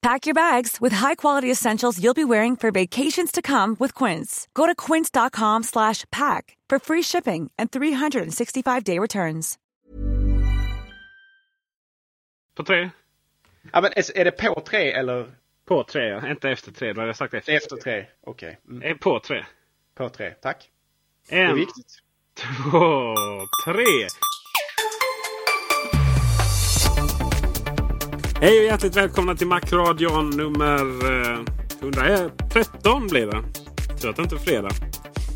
Pack your bags with high-quality essentials you'll be wearing for vacations to come with Quince. Go to quince.com slash pack for free shipping and 365-day returns. På tre? Ja, men är är det på tre eller På tre ja. Inte efter tre. Då hade jag sagt efter. efter tre? Okej. Mm. Eh, På tre. På tre, tack. Det är viktigt. två, tre. Hej och hjärtligt välkomna till Macradion nummer eh, 113 blir det. Tur att det inte är fredag.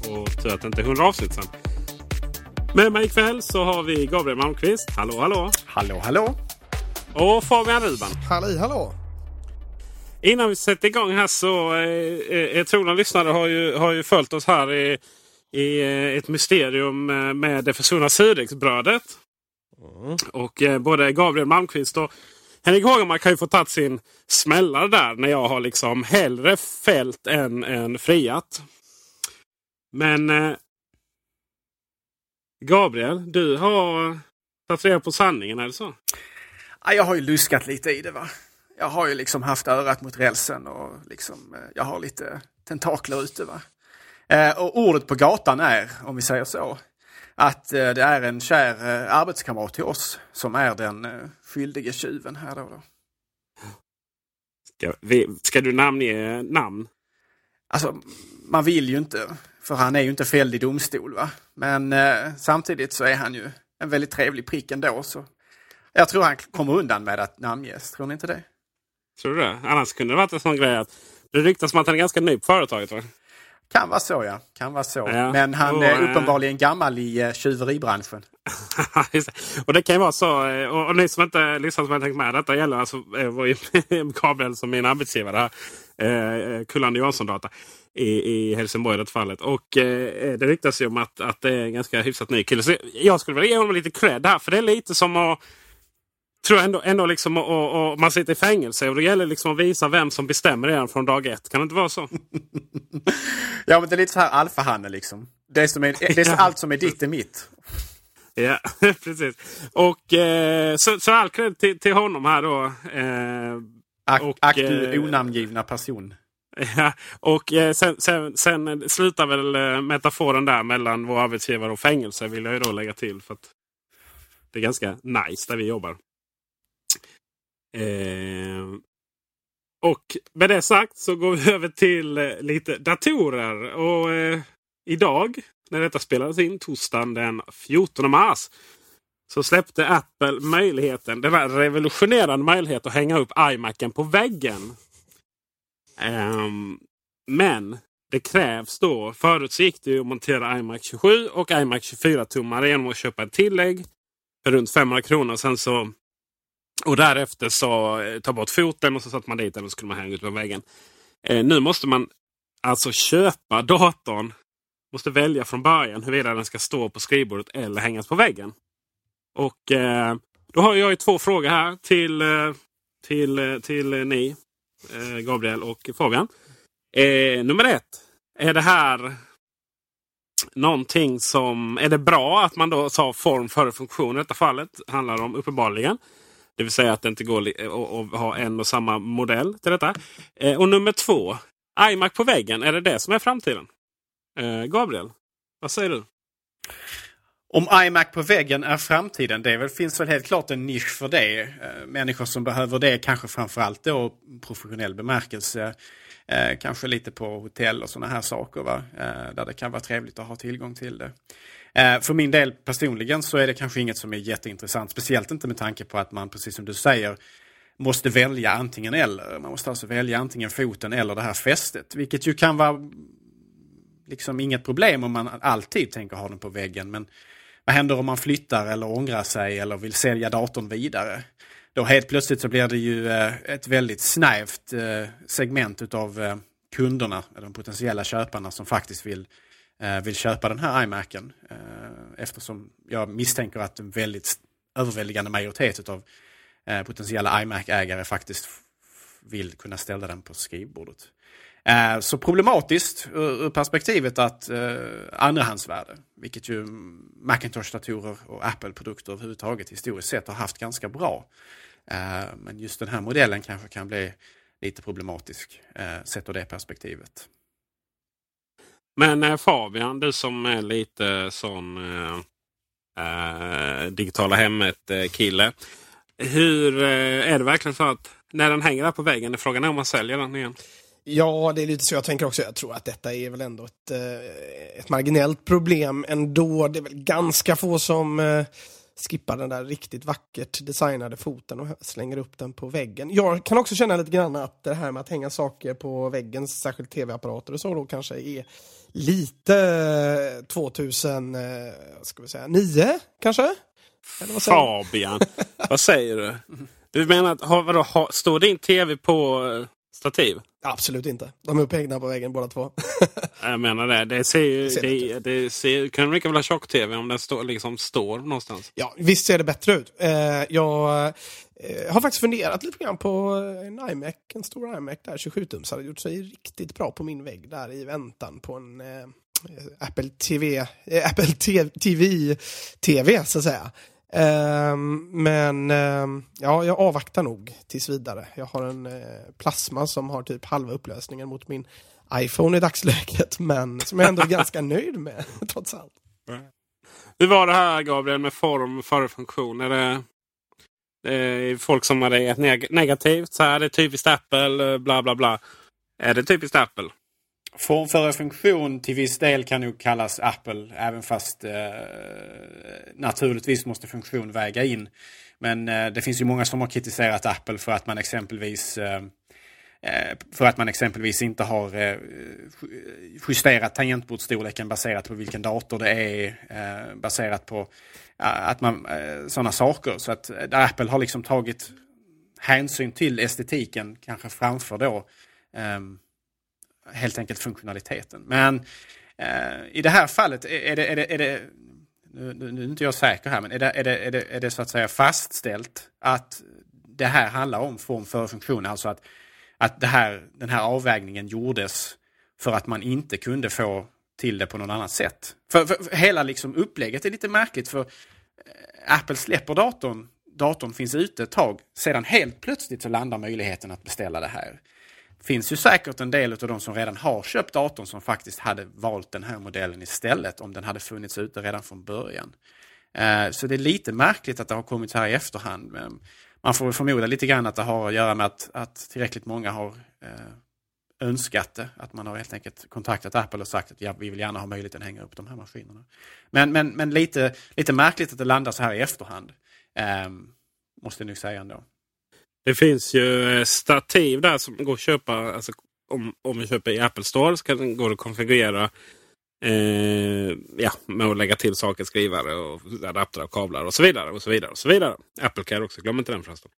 Och tur att det inte är 100 avsnitt sen. Med mig ikväll så har vi Gabriel Malmqvist. Hallå hallå! Hallå, hallå. Och Fabian Ruban. Halli hallå! Innan vi sätter igång här så eh, eh, trogna lyssnare har ju, har ju följt oss här i, i eh, ett mysterium eh, med det försvunna surdegsbrödet. Och eh, både Gabriel Malmqvist och Henrik Hågemark har ju fått tagit sin smällare där när jag har liksom hellre fällt än, än friat. Men eh, Gabriel, du har tagit reda på sanningen, är det så? Ja, jag har ju luskat lite i det va. Jag har ju liksom haft örat mot rälsen och liksom, eh, jag har lite tentakler ute va. Eh, och ordet på gatan är, om vi säger så, att eh, det är en kär eh, arbetskamrat till oss som är den eh, skyldige tjuven här då. då. Ska, vi, ska du namnge namn? Alltså, man vill ju inte, för han är ju inte fälld i domstol va. Men eh, samtidigt så är han ju en väldigt trevlig prick ändå. Så jag tror han kommer undan med att namnges, tror ni inte det? Tror du det? Annars kunde det varit en sån grej att det ryktas om att han är ganska ny på företaget. Va? Kan vara så ja, kan vara så. Ja. Men han Och, är eh, uppenbarligen gammal i eh, tjuveribranschen. Och det kan ju vara så. eh, Och, och ni som inte lyssnar som har tänkt med. Detta gäller alltså Gabriel som min arbetsgivare här. Eh, Kullander Jansson Data. I, I Helsingborg i det fallet. Och eh, det ryktas ju om att, att det är en ganska hyfsat ny kille. Så jag skulle vilja ge honom lite cred här. För det är lite som att tror jag ändå, ändå liksom och, och, man sitter i fängelse och det gäller liksom att visa vem som bestämmer redan från dag ett. Kan det inte vara så? Ja men det är lite så här alfahanne liksom. Det som är, det är så allt som är ditt är mitt. Ja, precis. Och eh, så, så all cred till, till honom här då. Eh, Och, ack du eh, onamngivna person. Ja, och eh, sen, sen, sen slutar väl eh, metaforen där mellan vår arbetsgivare och fängelse vill jag ju då lägga till. för Det är ganska nice där vi jobbar. Eh, och med det sagt så går vi över till eh, lite datorer. Och eh, idag när detta spelades in, torsdagen den 14 mars. Så släppte Apple möjligheten, den här revolutionerande möjligheten att hänga upp iMacen på väggen. Eh, men det krävs då. Förut så gick det ju att montera iMac 27 och iMac 24 tummare genom att köpa ett tillägg för runt 500 kronor. Sen så, och därefter så eh, ta bort foten och så satte man dit den och så skulle man hänga ut på väggen. Eh, nu måste man alltså köpa datorn. Måste välja från början huruvida den ska stå på skrivbordet eller hängas på väggen. Och eh, då har jag ju två frågor här till, eh, till, eh, till ni. Eh, Gabriel och Fabian. Eh, nummer ett. Är det här någonting som... Är det bra att man då sa form före funktion i detta fallet? Handlar det om uppenbarligen. Det vill säga att det inte går eh, att ha en och samma modell till detta. Eh, och nummer två. iMac på väggen. Är det det som är framtiden? Eh, Gabriel, vad säger du? Om iMac på väggen är framtiden, det väl, finns väl helt klart en nisch för det. Eh, människor som behöver det, kanske framförallt då professionell bemärkelse. Eh, kanske lite på hotell och sådana här saker, va? Eh, där det kan vara trevligt att ha tillgång till det. Eh, för min del personligen så är det kanske inget som är jätteintressant, speciellt inte med tanke på att man, precis som du säger, måste välja antingen eller. Man måste alltså välja antingen foten eller det här fästet, vilket ju kan vara liksom inget problem om man alltid tänker ha den på väggen. Men vad händer om man flyttar eller ångrar sig eller vill sälja datorn vidare? Då helt plötsligt så blir det ju eh, ett väldigt snävt eh, segment utav eh, kunderna, de potentiella köparna som faktiskt vill, Eh, vill köpa den här iMacen. Eh, eftersom jag misstänker att en väldigt överväldigande majoritet av eh, potentiella iMac-ägare faktiskt vill kunna ställa den på skrivbordet. Så problematiskt ur perspektivet att andrahandsvärde, vilket ju Macintosh-datorer och Apple-produkter överhuvudtaget historiskt sett har haft ganska bra. Men just den här modellen kanske kan bli lite problematisk sett ur det perspektivet. Men eh, Fabian, du som är lite sån äh, digitala hemmet-kille. Hur är det verkligen så att när den hänger där på väggen, är frågan är om man säljer den igen? Ja, det är lite så jag tänker också. Jag tror att detta är väl ändå ett, eh, ett marginellt problem ändå. Det är väl ganska få som eh, skippar den där riktigt vackert designade foten och slänger upp den på väggen. Jag kan också känna lite grann att det här med att hänga saker på väggen, särskilt tv-apparater och så då kanske är lite 2000, eh, 9 kanske? Vad Fabian, vad säger du? Du menar att har, vadå, har, står din tv på stativ? Absolut inte. De är upphängda på väggen båda två. jag menar det. Det ser ju... Det, det, det ser, kan mycket väl ha tjock-tv om den stå, liksom står någonstans. Ja, visst ser det bättre ut. Eh, jag eh, har faktiskt funderat lite grann på en iMac, en stor iMac där, 27-tums, hade gjort sig riktigt bra på min vägg där i väntan på en eh, Apple TV, eh, Apple TV, TV så att säga. Um, men um, ja, jag avvaktar nog tills vidare. Jag har en uh, plasma som har typ halva upplösningen mot min iPhone i dagsläget, men som jag ändå är ganska nöjd med trots allt. Hur var det här Gabriel med form före funktion? Är det, Eh, folk som har reagerat neg negativt? Så här, det är typiskt Apple, eh, bla bla bla. Är det typiskt Apple? Formföra funktion till viss del kan nog kallas Apple, även fast eh, naturligtvis måste funktion väga in. Men eh, det finns ju många som har kritiserat Apple för att man exempelvis eh Eh, för att man exempelvis inte har eh, justerat tangentbordsstorleken baserat på vilken dator det är, eh, baserat på att man, sådana saker. Så att Apple har liksom tagit hänsyn till estetiken kanske framför då ehm, helt enkelt funktionaliteten. Men i det här fallet är det, är det, är det nu, nu är inte jag säker här, men är det, är, det, är, det, är det så att säga fastställt att det här handlar om form för funktion, alltså att, att det här, den här avvägningen gjordes för att man inte kunde få till det på något annat sätt. För, för, för hela liksom upplägget är lite märkligt för eh, Apple släpper datorn, datorn finns ute ett tag, sedan helt plötsligt så landar möjligheten att beställa det här finns ju säkert en del av de som redan har köpt datorn som faktiskt hade valt den här modellen istället om den hade funnits ute redan från början. Eh, så det är lite märkligt att det har kommit här i efterhand. Man får förmoda lite grann att det har att göra med att, att tillräckligt många har eh, önskat det. Att man har helt enkelt kontaktat Apple och sagt att ja, vi vill gärna ha möjligheten att hänga upp de här maskinerna. Men, men, men lite, lite märkligt att det landar så här i efterhand. Eh, måste jag nog säga ändå. Det finns ju eh, stativ där som går att köpa. Alltså, om, om vi köper i Apple Store så kan går det att konfigurera. Eh, ja, med att lägga till saker, skrivare och adaptrar och kablar och så vidare. och så vidare och så vidare. Apple Care också, glöm inte den förresten.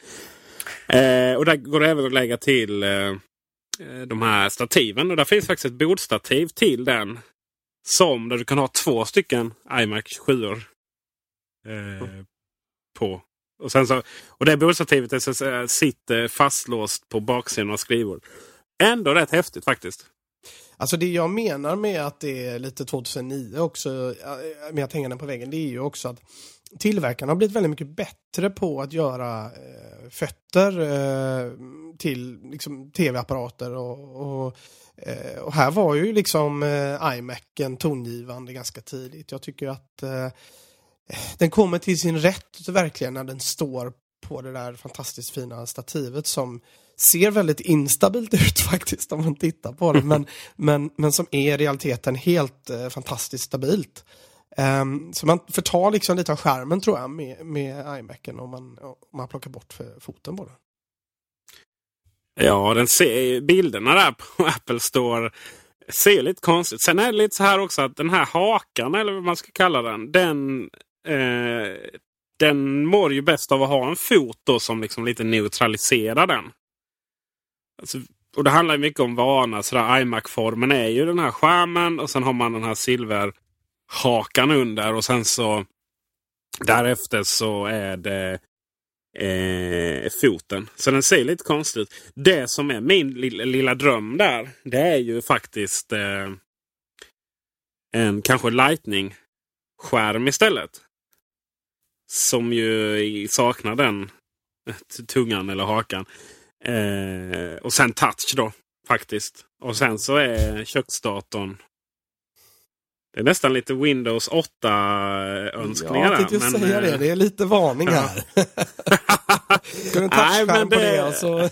Eh, och där går det även att lägga till eh, eh de här stativen. Och där finns faktiskt ett bordstativ till den. Som där du kan ha två stycken iMac 7 eh, på och, sen så, och det bordstativet är så, sitter fastlåst på baksidan av skrivbordet. Ändå rätt häftigt faktiskt. Alltså det jag menar med att det är lite 2009 också, eh, med att hänga den på väggen, det är ju också att tillverkarna har blivit väldigt mycket bättre på att göra eh, fötter eh, till liksom, tv-apparater och, och, eh, och, här var ju liksom eh, iMacen tongivande ganska tidigt. Jag tycker att eh, den kommer till sin rätt verkligen när den står på det där fantastiskt fina stativet som ser väldigt instabilt ut faktiskt om man tittar på det men, men, men som är i realiteten helt eh, fantastiskt stabilt. Um, så man förtar liksom lite av skärmen tror jag med, med iMacen om man, om man plockar bort foten på den. Ja, den ser, bilderna där på Apple Store ser lite konstigt. Sen är det lite så här också att den här hakan eller vad man ska kalla den. Den, eh, den mår ju bäst av att ha en fot då som liksom lite neutraliserar den. Alltså, och det handlar mycket om vana. iMac-formen är ju den här skärmen och sen har man den här silverhakan under. Och sen så därefter så är det eh, foten. Så den ser lite konstig ut. Det som är min lilla, lilla dröm där. Det är ju faktiskt eh, en kanske Lightning-skärm istället. Som ju saknar den tungan eller hakan. Eh, och sen touch då faktiskt. Och sen så är köksdatorn det är nästan lite Windows 8-önskningar. Ja, jag tänkte men, säga det. Eh, det är lite varning här. Ska du en touchskärm på det? Och så...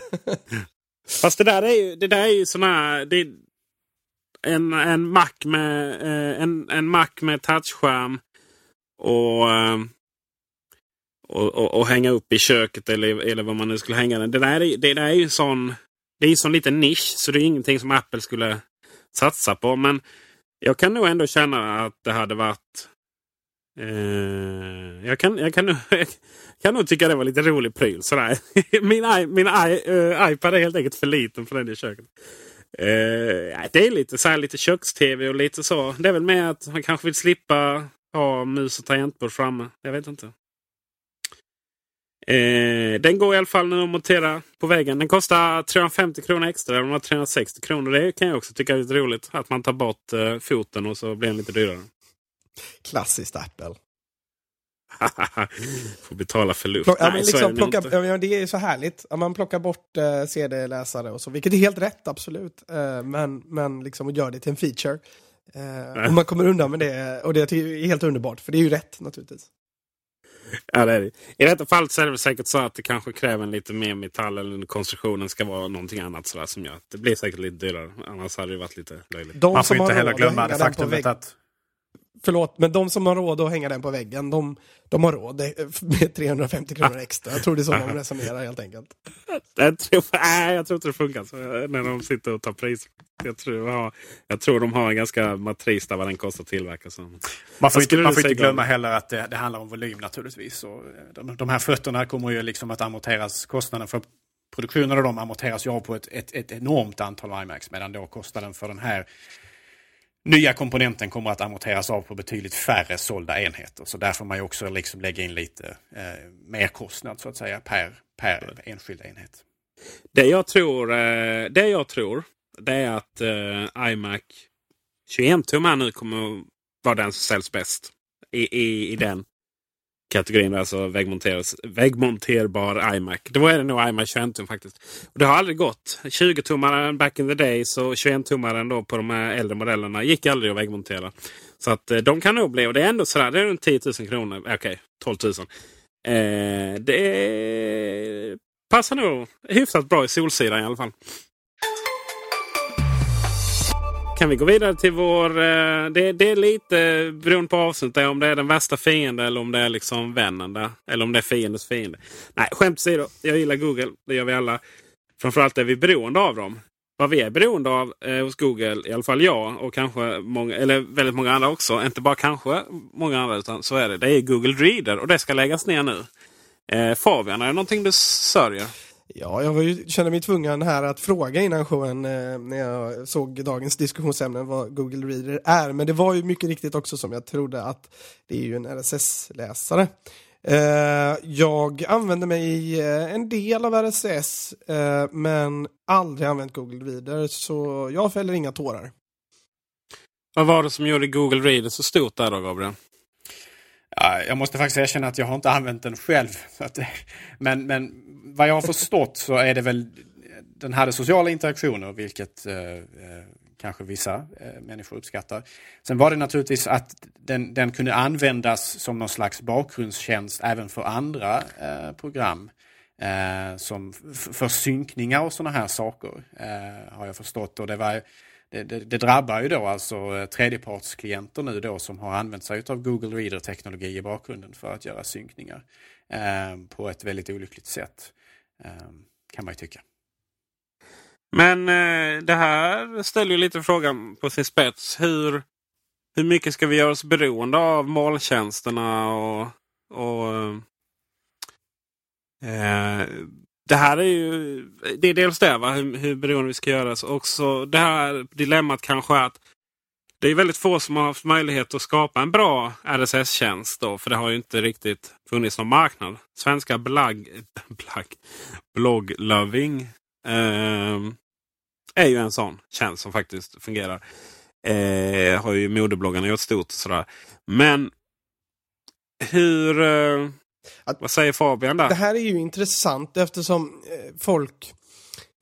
Fast det där är ju, det där är ju sån här... Det en, en Mac med, eh, en, en Mac med touchskärm. Och, eh, och, och, och, hänga upp i köket eller, eller vad man nu skulle hänga den. Det där är, det där är ju sån... Det är en sån liten nisch. Så det är ingenting som Apple skulle satsa på. Men jag kan nog ändå känna att det hade varit... Eh, jag, kan, jag, kan nog, jag kan nog tycka det var lite rolig pryl. Sådär. min min I, uh, iPad är helt enkelt för liten för den i köket. Eh, det är lite så här, lite köks-tv och lite så. Det är väl med att man kanske vill slippa ha mus och tangentbord framme. Jag vet inte. Eh, den går i alla fall nu att montera på väggen. Den kostar 350 kronor extra. Den har 360 kronor. Det kan jag också tycka är lite roligt. Att man tar bort eh, foten och så blir den lite dyrare. Klassiskt Apple. Får betala för luft. Plock, Nej, liksom, plocka, ja, det är så härligt. Man plockar bort eh, CD-läsare och så. Vilket är helt rätt, absolut. Eh, men men liksom att göra det till en feature. Eh, och man kommer undan med det. Och det är helt underbart. För det är ju rätt naturligtvis. Ja, det är det. I detta fallet så är det säkert så att det kanske kräver lite mer metall eller konstruktionen ska vara någonting annat sådär, som gör det blir säkert lite dyrare. Annars hade det varit lite löjligt. De Man får inte heller glömma det faktumet att... Förlåt, men de som har råd att hänga den på väggen, de, de har råd med 350 kronor extra. Jag tror det är så de resonerar helt enkelt. Jag tror, nej, jag tror inte det funkar så när de sitter och tar pris. Jag tror, jag, jag tror de har en ganska matris där vad den kostar att tillverka. Så. Man får inte, man får inte glömma heller att det, det, handlar om volym naturligtvis. Och de, de här fötterna kommer ju liksom att amorteras. Kostnaden för produktionen av dem amorteras ju av på ett, ett, ett enormt antal iMacs. Medan då kostnaden för den här nya komponenten kommer att amorteras av på betydligt färre sålda enheter. Så där får man ju också liksom lägga in lite eh, merkostnad så att säga per, per enskild enhet. Det jag tror, eh, det jag tror det är att eh, iMac 21 tum här nu kommer vara den som säljs bäst. I, i, i den kategorin. Alltså väggmonterbar iMac. Då är det nog iMac 21 tum faktiskt. Och det har aldrig gått. 20-tummaren back in the days och 21-tummaren då på de här äldre modellerna gick aldrig att väggmontera. Så att eh, de kan nog bli, och det är ändå sådär, det är runt 10 000 kronor. Eh, okej, okay, 12 000. Eh, det passar nog hyfsat bra i Solsidan i alla fall. Kan vi gå vidare till vår... Eh, det, det är lite beroende på avsnittet om det är den värsta fienden eller om det är liksom vännen. Där, eller om det är fiendens fiende. Nej, skämt åsido. Jag gillar Google. Det gör vi alla. Framförallt är vi beroende av dem. Vad vi är beroende av eh, hos Google, i alla fall jag och kanske många, eller väldigt många andra också. Inte bara kanske många andra utan så är det. Det är Google Reader och det ska läggas ner nu. Eh, Fabian, är det någonting du sörjer? Ja, jag var ju, kände mig tvungen här att fråga innan showen eh, när jag såg dagens diskussionsämne vad Google Reader är. Men det var ju mycket riktigt också som jag trodde att det är ju en RSS-läsare. Eh, jag använder mig i eh, en del av RSS eh, men aldrig använt Google Reader så jag fäller inga tårar. Vad var det som gjorde Google Reader så stort där då, Gabriel? Ja, jag måste faktiskt erkänna att jag har inte använt den själv. Att, men, men vad jag har förstått så är det väl den hade sociala interaktioner, vilket eh, eh, kanske vissa eh, människor uppskattar. Sen var det naturligtvis att den, den kunde användas som någon slags bakgrundstjänst även för andra eh, program. Eh, som för synkningar och sådana här saker eh, har jag förstått. Och det, var, det, det, det, drabbar ju då alltså eh, tredjepartsklienter nu då som har använt sig av Google Reader-teknologi i bakgrunden för att göra synkningar eh, på ett väldigt olyckligt sätt. Eh, kan man ju tycka. Men eh, det här ställer ju lite frågan på sin spets. Hur, hur mycket ska vi göra oss beroende av molntjänsterna? Och, och eh, det här är ju det är dels det, va? Hur, hur beroende vi ska göra oss. Också det här dilemmat kanske är att det är väldigt få som har haft möjlighet att skapa en bra RSS-tjänst. då, För det har ju inte riktigt funnits någon marknad. Svenska blogg, blogg, bloggloving eh, är ju en sån tjänst som faktiskt fungerar. Eh, har ju modebloggarna gjort stort. Och sådär. Men hur... Eh, att, vad säger Fabian där? Det här är ju intressant eftersom eh, folk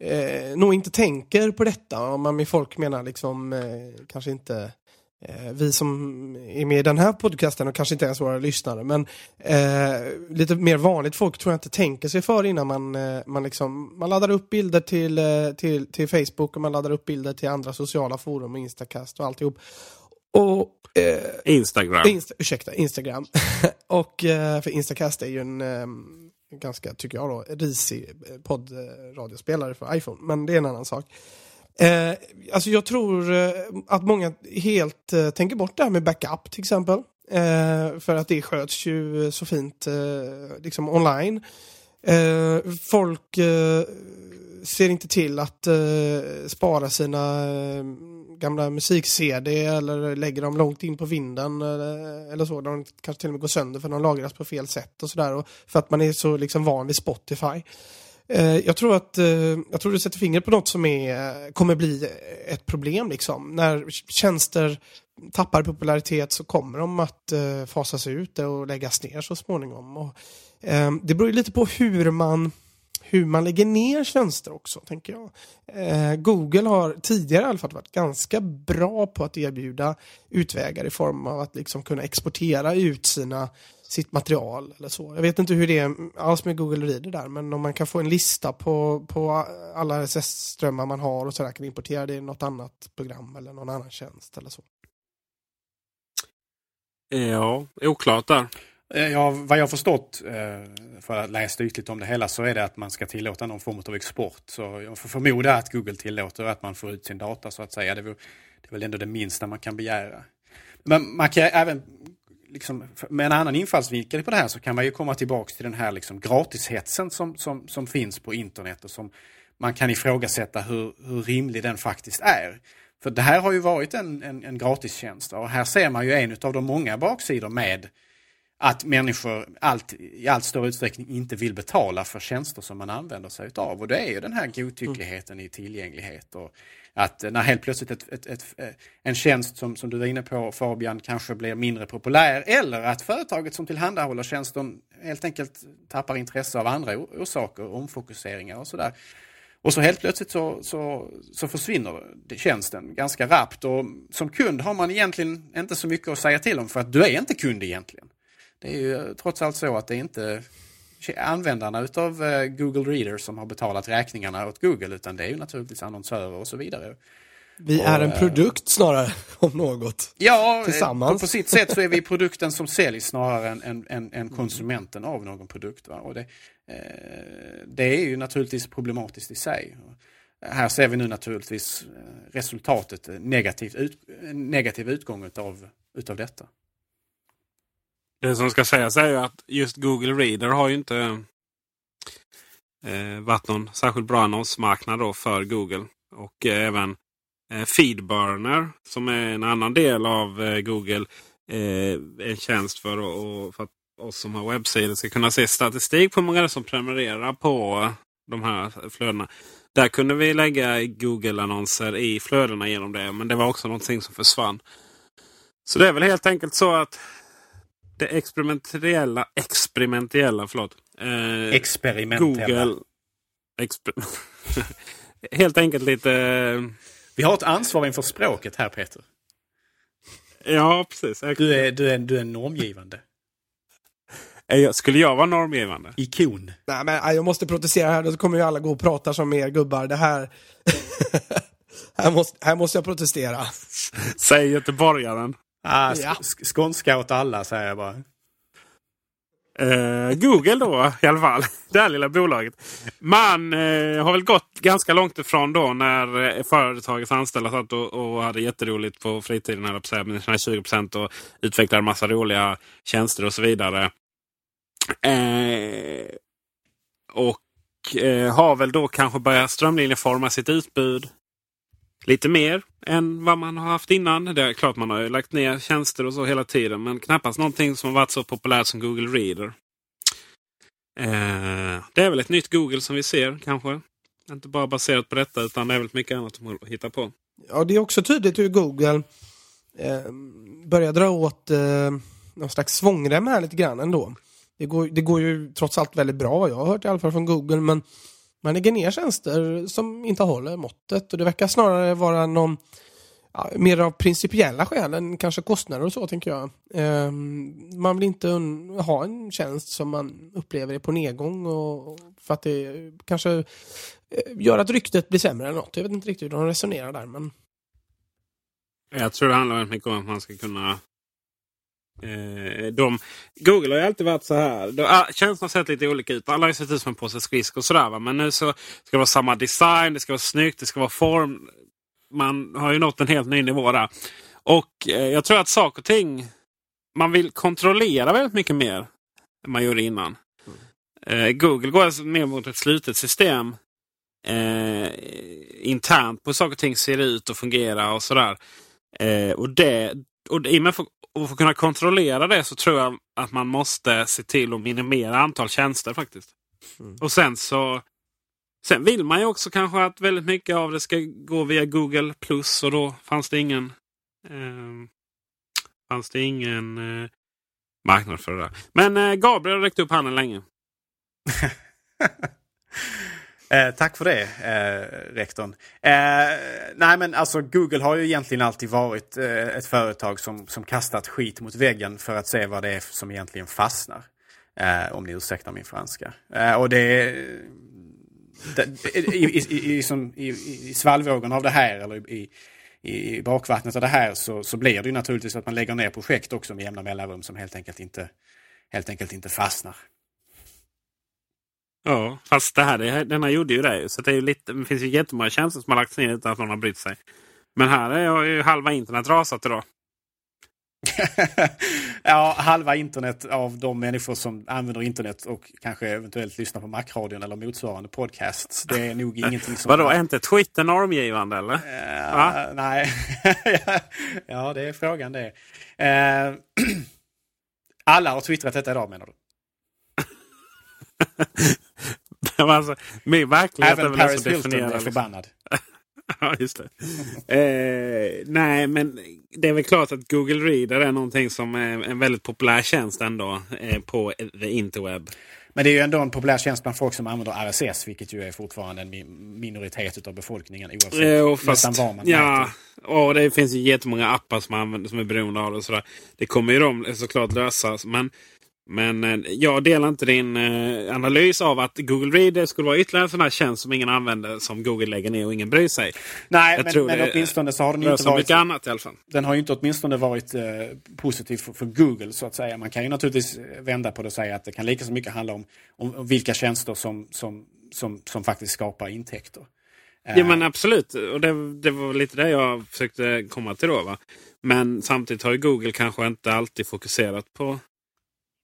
eh, nog inte tänker på detta. Om man med folk menar liksom eh, kanske inte Eh, vi som är med i den här podcasten och kanske inte ens våra lyssnare men eh, lite mer vanligt folk tror jag inte tänker sig för innan man, eh, man, liksom, man laddar upp bilder till, till, till Facebook och man laddar upp bilder till andra sociala forum och Instacast och alltihop. Och, eh, Instagram. Insta, ursäkta, Instagram. och eh, för Instacast är ju en ganska, tycker jag då, risig poddradiospelare för iPhone men det är en annan sak. Eh, alltså jag tror eh, att många helt eh, tänker bort det här med backup till exempel. Eh, för att det sköts ju så fint eh, liksom online. Eh, folk ser inte till att eh, spara sina eh, gamla musik-CD eller lägger dem långt in på vinden eller, eller så. De kanske till och med går sönder för de lagras på fel sätt och sådär. För att man är så liksom van vid Spotify. Eh, jag tror att eh, jag tror du sätter fingret på något som är, kommer bli ett problem. Liksom. När tjänster tappar popularitet så kommer de att fasas ut och läggas ner så småningom. Och, det beror lite på hur man, hur man lägger ner tjänster också, tänker jag. Eh, Google har tidigare i alla fall varit ganska bra på att erbjuda utvägar i form av att liksom kunna exportera ut sina sitt material eller så. Jag vet inte hur det är alls med Google Reader där, men om man kan få en lista på, på alla RSS-strömmar man har och sådär kan importera det i något annat program eller någon annan tjänst eller så. Ja, oklart där. Eh, ja, vad jag har förstått, eh, för att läsa ytligt om det hela, så är det att man ska tillåta någon form av export. Så jag får förmoda att Google tillåter att man får ut sin data så att säga. Det är väl ändå det minsta man kan begära. Men man kan även liksom, med en annan infallsvinkel på det här så kan man ju komma tillbaks till den här liksom gratishetsen som, som, som finns på internet och som man kan ifrågasätta hur, hur rimlig den faktiskt är. För det här har ju varit en, en, en gratistjänst och här ser man ju en av de många baksidor med att människor allt, i allt större utsträckning inte vill betala för tjänster som man använder sig utav. Och det är ju den här godtyckligheten mm. i tillgänglighet och att när helt plötsligt ett, ett, ett, eh, en tjänst som, som du var inne på Fabian kanske blir mindre populär eller att företaget som tillhandahåller tjänsten helt enkelt tappar intresse av andra orsaker, omfokuseringar och sådär. Och så helt plötsligt så, så, så försvinner tjänsten ganska rappt och som kund har man egentligen inte så mycket att säga till om för att du är inte kund egentligen. Det är ju trots allt så att det är inte användarna utav eh, Google Reader som har betalat räkningarna åt Google utan det är ju naturligtvis annonsörer och så vidare. Vi och, är en eh, produkt snarare, om något. Ja, eh, Tillsammans. På, på sitt sätt så är vi produkten som säljs snarare än, än, än, än konsumenten av någon produkt. Va? Och det, eh, det är ju naturligtvis problematiskt i sig. Här ser vi nu naturligtvis resultatet, negativ, ut, negativ utgång utav, utav detta. Det som ska sägas är ju att just Google Reader har ju inte eh, varit någon särskilt bra annonsmarknad då för Google. Och eh, även eh, Feedburner som är en annan del av eh, Google. Eh, en tjänst för, och, för att oss som har webbsidor ska kunna se statistik på hur många som prenumererar på de här flödena. Där kunde vi lägga Google-annonser i flödena genom det. Men det var också någonting som försvann. Så det är väl helt enkelt så att det experimentella, experimentella, förlåt. Eh, experimentella. Google. Exper helt enkelt lite... Vi har ett ansvar inför språket här Peter. Ja, precis. Du är, du är, du är normgivande. Skulle jag vara normgivande? Ikon. Nej, men jag måste protestera här. Då kommer ju alla gå och prata som er gubbar. Det här... här, måste, här måste jag protestera. Säg göteborgaren. Ah, ja. Skånska åt alla säger jag bara. Uh, Google då i alla fall. Det här lilla bolaget. Man uh, har väl gått ganska långt ifrån då när uh, företagets anställda satt och, och hade jätteroligt på fritiden. Eller på med sina 20% och utvecklade massa roliga tjänster och så vidare. och har väl då kanske börjat strömlinjeforma sitt utbud lite mer än vad man har haft innan. Det är klart man har lagt ner tjänster och så hela tiden. Men knappast någonting som har varit så populärt som Google Reader. Eh, det är väl ett nytt Google som vi ser kanske. Inte bara baserat på detta utan det är väldigt mycket annat att hitta på. Ja, det är också tydligt hur Google eh, börjar dra åt eh, någon slags svångrem här lite grann ändå. Det går, det går ju trots allt väldigt bra, jag har hört i alla fall från Google, men man lägger ner tjänster som inte håller måttet och det verkar snarare vara någon ja, mer av principiella skäl än kanske kostnader och så tänker jag. Eh, man vill inte ha en tjänst som man upplever är på nedgång och för att det kanske eh, gör att ryktet blir sämre eller något. Jag vet inte riktigt hur de resonerar där men jag tror det handlar väldigt mycket om att man ska kunna Eh, de, Google har ju alltid varit så här. De, ah, tjänsterna har sett lite olika ut. Alla har sett ut som en påse skridskor och sådär. Va? Men nu så ska det vara samma design, det ska vara snyggt, det ska vara form. Man har ju nått en helt ny nivå där. Och eh, jag tror att saker och ting man vill kontrollera väldigt mycket mer än man gjorde innan. Mm. Eh, Google går alltså mer mot ett slutet system. Eh, internt på hur saker och ting ser ut och fungerar och sådär. Eh, och det, och i och med och för att kunna kontrollera det så tror jag att man måste se till att minimera antal tjänster faktiskt. Mm. Och sen så Sen vill man ju också kanske att väldigt mycket av det ska gå via Google Plus och då fanns det ingen eh, fanns det ingen eh, marknad för det där. Men eh, Gabriel har räckt upp handen länge. Eh, tack för det, eh, rektorn. Eh, nej men alltså Google har ju egentligen alltid varit eh, ett företag som, som kastat skit mot väggen för att se vad det är som egentligen fastnar. Eh, om ni ursäktar min franska. Eh, och det, i, i, i, som, i, i svallvågen av det här eller i, i bakvattnet av det här så, så blir det ju naturligtvis att man lägger ner projekt också med jämna mellanrum som helt enkelt inte, helt enkelt inte fastnar. Ja, fast det här, denna gjorde ju det. Så det, är lite, det finns ju jättemånga tjänster som har lagts ner utan att någon har brytt sig. Men här är ju halva internet rasat idag. ja, halva internet av de människor som använder internet och kanske eventuellt lyssnar på Macradion eller motsvarande podcasts. Det är nog ingenting som... Vadå, är inte Twitter normgivande eller? Uh, nej, ja det är frågan det. Uh, alla har twittrat detta idag menar du? alltså, min verklighet Även är väl Paris Hilton är liksom. förbannad. ja, just det. eh, nej, men det är väl klart att Google Reader är någonting som är en väldigt populär tjänst ändå eh, på the interweb. Men det är ju ändå en populär tjänst bland folk som använder RSS, vilket ju är fortfarande en minoritet av befolkningen oavsett jo, fast, nästan var man Ja, och det finns ju jättemånga appar som, använder, som är beroende av det. Sådär. Det kommer ju de såklart lösa. Men men eh, jag delar inte din eh, analys av att Google Reader skulle vara ytterligare en sån här tjänst som ingen använder som Google lägger ner och ingen bryr sig. Nej, jag men, men åtminstone så har den inte varit... annat i alla fall. Den har ju inte åtminstone varit eh, positiv för, för, Google så att säga. Man kan ju naturligtvis vända på det och säga att det kan lika så mycket handla om, om, vilka tjänster som, som, som, som faktiskt skapar intäkter. Ja men absolut. Och det, det var lite det jag försökte komma till då. Va? Men samtidigt har ju Google kanske inte alltid fokuserat på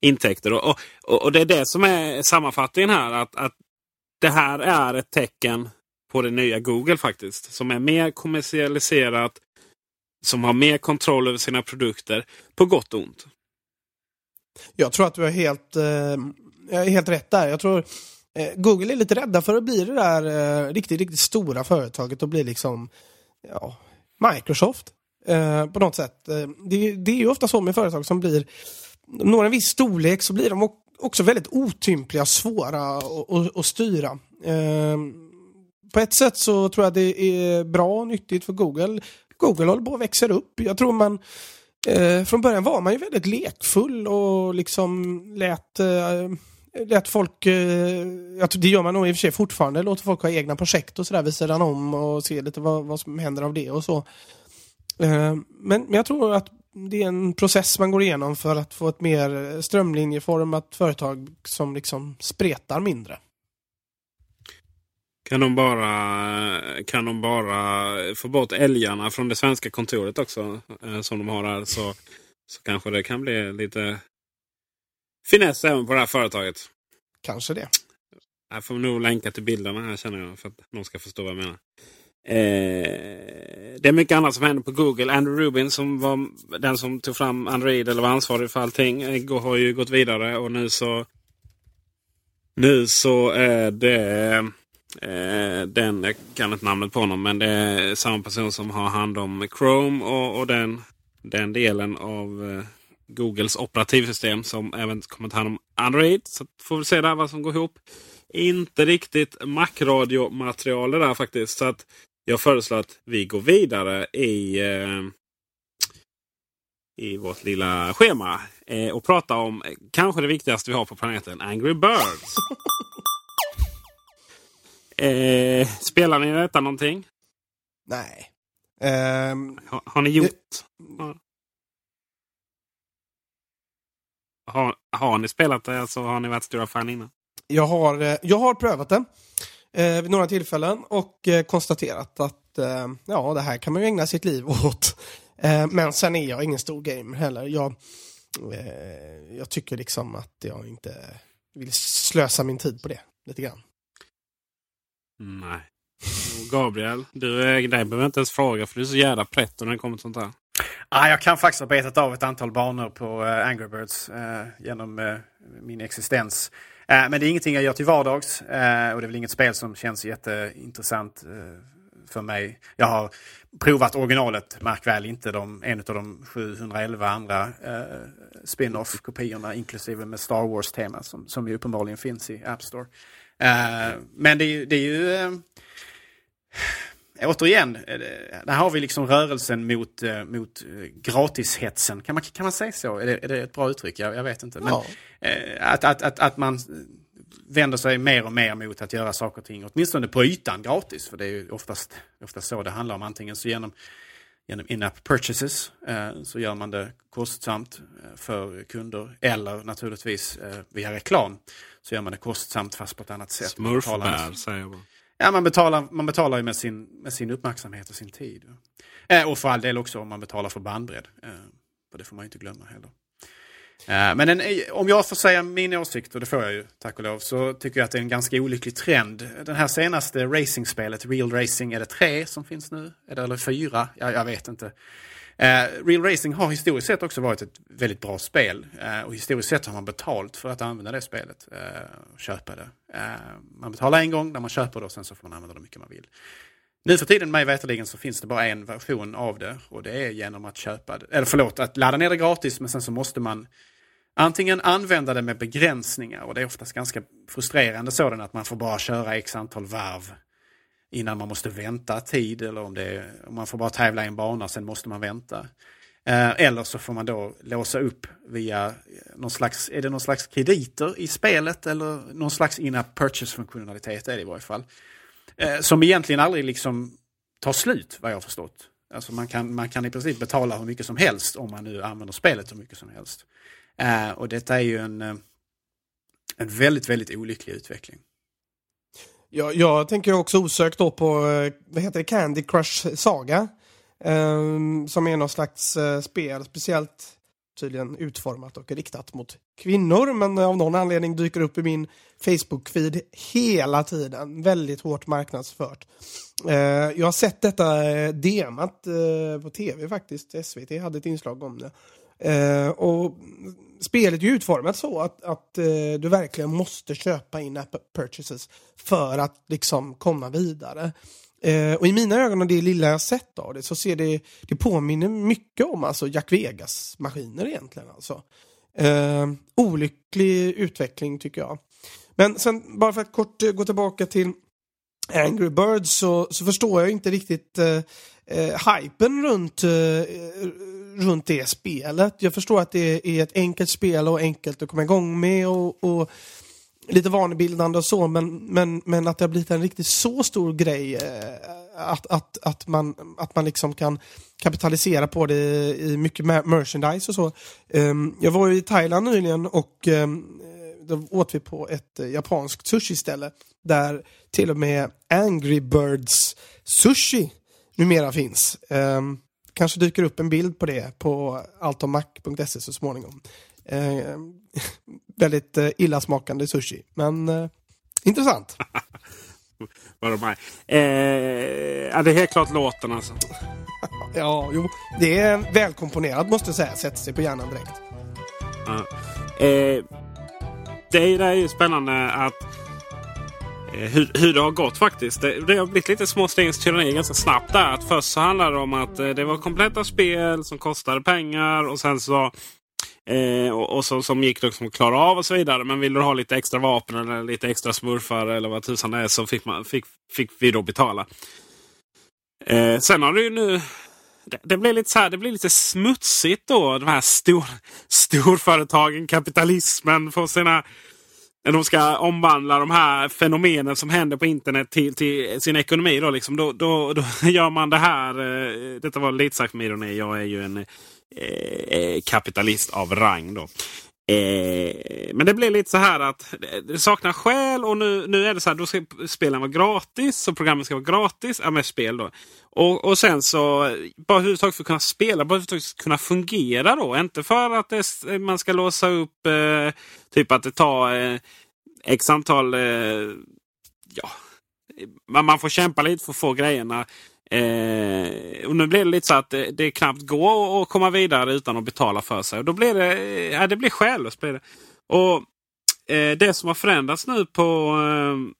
intäkter. Och, och, och, det är det som är sammanfattningen här. Att, att det här är ett tecken på det nya Google faktiskt. Som är mer kommersialiserat. Som har mer kontroll över sina produkter. På gott och ont. Jag tror att du är helt, eh, helt rätt där. Jag tror Eh, Google är lite rädda för att bli det där eh, riktigt, riktigt stora företaget och bli liksom ja, Microsoft eh, på något sätt. Eh, det, det, är ju ofta så med företag som blir når en viss storlek så blir de också väldigt otympliga, svåra att styra. Ehm, på ett sätt så tror jag det är bra och nyttigt för Google. Google håller på att växa upp. Jag tror man eh, från början var man ju väldigt lekfull och liksom lät eh, lät folk, eh, det gör man nog i och för sig fortfarande, låter folk ha egna projekt och sådär vid sidan om och se lite vad, vad som händer av det och så. Eh, men, men jag tror att det är en process man går igenom för att få ett mer strömlinjeformat företag som liksom spretar mindre. Kan de bara, kan de bara få bort älgarna från det svenska kontoret också eh, som de har här så, så kanske det kan bli lite finess även på det här företaget. Kanske det. Jag får nog länka till bilderna här känner jag för att någon ska förstå vad jag menar. Eh, det är mycket annat som händer på Google. Andrew Rubin som var den som tog fram Android eller var ansvarig för allting eh, har ju gått vidare och nu så nu så är det eh, den, jag kan inte namnet på honom, men det är samma person som har hand om Chrome och, och den, den delen av eh, Googles operativsystem som även kommer ta hand om Android. Så får vi se där vad som går ihop. Inte riktigt Mac-radiomaterial det där faktiskt. Så att jag föreslår att vi går vidare i, eh, i vårt lilla schema. Eh, och pratar om kanske det viktigaste vi har på planeten, Angry Birds. eh, spelar ni detta någonting? Nej. Um, har, har, ni gjort? Det... Har, har ni spelat det så har ni varit stora fan innan? Jag har, eh, jag har prövat det eh, vid några tillfällen och eh, konstaterat att eh, ja, det här kan man ju ägna sitt liv åt. Eh, men sen är jag ingen stor gamer heller. Jag, eh, jag tycker liksom att jag inte vill slösa min tid på det lite grann. Nej. Gabriel, du, dig behöver inte ens fråga för du är så jävla pretto när det kommer till sånt här. Ah, jag kan faktiskt ha betat av ett antal banor på uh, Angry Birds uh, genom uh, min existens. Eh, men det är ingenting jag gör till vardags eh, och det är väl inget spel som känns jätteintressant eh, för mig. Jag har provat originalet, märk väl inte de, en av de 711 andra spin-off-kopiorna inklusive med Star Wars-tema som, som ju uppenbarligen finns i App Store. men det, det är ju återigen, eh, där har vi liksom rörelsen mot, eh, mot eh, gratishetsen. Kan man, kan man säga så? Är det, är det ett bra uttryck? Jag, jag vet inte. Men, ja. att, att, att, att man vänder sig mer och mer mot att göra saker och ting, åtminstone på ytan, gratis. För det är ju oftast, oftast så det handlar om. Antingen så genom, genom in-app purchases så gör man det kostsamt för kunder. Eller naturligtvis via reklam så gör man det kostsamt fast på ett annat sätt. Smurfbär säger jag bara. Ja, man betalar, man betalar ju med sin, med sin uppmärksamhet och sin tid. Eh, och för all del också om man betalar för bandbredd. Eh, för det får man inte glömma heller. Eh, men en, om jag får säga min åsikt, och det får jag ju tack och lov, så tycker jag att det är en ganska olycklig trend. Den här senaste racingspelet, Real Racing, är det tre som finns nu? Är det, eller fyra? Jag, jag vet inte. Eh, Real Racing har historiskt sett också varit ett väldigt bra spel. Eh, och historiskt sett har man betalt för att använda det spelet. Eh, och köpa det. Eh, man betalar en gång när man köper det och sen så får man använda det mycket man vill. Nu för tiden, mig veterligen, så finns det bara en version av det. Och det är genom att köpa det. Eller förlåt, att ladda ner det gratis men sen så måste man antingen använda det med begränsningar. Och det är oftast ganska frustrerande sådana att man får bara köra x antal varv innan man måste vänta tid eller om, det är, om man får bara tävla i en bana sen måste man vänta. Eh, eller så får man då låsa upp via eh, någon slags, är det någon slags krediter i spelet eller någon slags in-app purchase-funktionalitet är det i varje fall. Eh, som egentligen aldrig liksom tar slut vad jag har förstått. Alltså man kan, man kan i princip betala hur mycket som helst om man nu använder spelet hur mycket som helst. Och detta är ju en, en väldigt, väldigt olycklig utveckling. Jag, jag tänker också osökt då på, eh, vad heter det, Candy Crush Saga. Um, som är någon slags uh, spel, speciellt tydligen utformat och riktat mot kvinnor, men av någon anledning dyker upp i min Facebook-feed hela tiden. Väldigt hårt marknadsfört. Uh, jag har sett detta uh, demat uh, på tv faktiskt. SVT hade ett inslag om det. och spelet är ju utformat så att, att eh, du verkligen måste köpa in app purchases för att liksom komma vidare. Eh, och i mina ögon och det lilla jag sett av det så ser det, det påminner mycket om alltså Jack Vegas-maskiner egentligen. Alltså. Eh, olycklig utveckling tycker jag. Men sen bara för att kort eh, gå tillbaka till Angry Birds så, så förstår jag inte riktigt eh, eh, hypen runt, eh, runt det spelet. Jag förstår att det är ett enkelt spel och enkelt att komma igång med och, och lite vanebildande och så men, men, men att det har blivit en riktigt så stor grej eh, att, att, att, man, att man liksom kan kapitalisera på det i mycket merchandise och så. Ehm, jag var i Thailand nyligen och ehm, då åt vi på ett eh, japanskt sushi-ställe där till och med Angry Birds sushi numera finns. Um, kanske dyker upp en bild på det på altomac.se så småningom. Uh, väldigt uh, illasmakande sushi, men uh, intressant. Vad de är. Eh, det är helt klart låten alltså. ja, jo. Det är välkomponerat måste jag säga. Sätter sig på hjärnan direkt. Ja. Eh, det, det är ju spännande att Eh, hur, hur, det har gått faktiskt. Det, det har blivit lite små stegens tyranni ganska snabbt där. Att först så handlade det om att eh, det var kompletta spel som kostade pengar och sen så Eh, och, och så, som gick liksom att klara av och så vidare. Men vill du ha lite extra vapen eller lite extra smurfar eller vad tusan det är så fick, man, fick, fick vi då betala. Eh, sen har det ju nu... Det, det, blir lite så här, det blir lite smutsigt då. De här stor, storföretagen, kapitalismen får sina när de ska omvandla de här fenomenen som händer på internet till, till sin ekonomi. Då, liksom, då, då, då gör man det här. Eh, detta var lite sagt med ironi. Jag är ju en eh, eh, kapitalist av rang. Då. Eh, men det blir lite så här att det saknar skäl och nu, nu är det så här. Då ska spelen vara gratis och programmen ska vara gratis. Ja, med spel då. Och, och sen så bara överhuvudtaget för att kunna spela, bara för att kunna fungera då. Inte för att det, man ska låsa upp eh, typ att det tar eh, x antal... Eh, ja, man, man får kämpa lite för att få grejerna. Eh, och nu blir det lite så att det, det knappt går att komma vidare utan att betala för sig. Och då blir det, eh, ja, det blir själlöst. Blir det. Och eh, det som har förändrats nu på eh,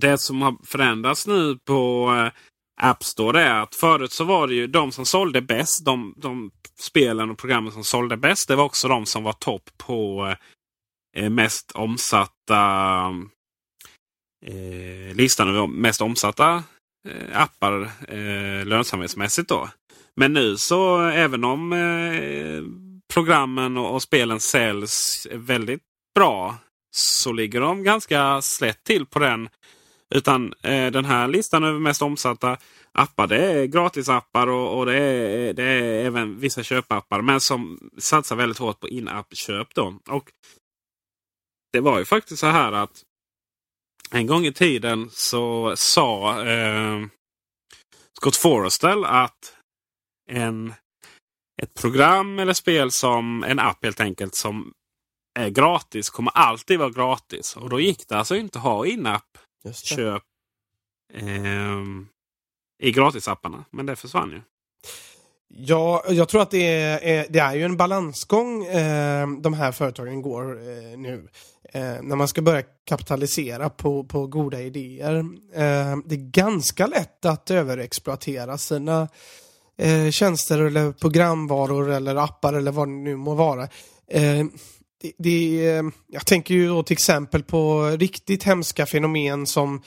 det som har förändrats nu på eh, App Store är att förut så var det ju de som sålde bäst. De, de spelen och programmen som sålde bäst. Det var också de som var topp på eh, mest omsatta eh, listan över mest omsatta Eh, appar eh, lönsamhetsmässigt. Då. Men nu så även om eh, programmen och, och, spelen säljs väldigt bra så ligger de ganska slätt till på den utan eh, den här listan över mest omsatta appar det är gratisappar och, och det, är, det är även vissa köpappar. Men som satsar väldigt hårt på in-app-köp. Och Det var ju faktiskt så här att en gång i tiden så sa eh, Scott Forrestal att en, ett program eller spel som en app helt enkelt som är gratis kommer alltid vara gratis. Och då gick det alltså inte att ha in-app köp eh, i gratisapparna. Men det försvann ju. Ja, jag tror att det är, det är ju en balansgång eh, de här företagen går eh, nu. Eh, när man ska börja kapitalisera på, på goda idéer. Eh, det är ganska lätt att överexploatera sina eh, tjänster eller programvaror eller appar eller vad det nu må vara. Eh, det, det, eh, jag tänker ju då till exempel på riktigt hemska fenomen som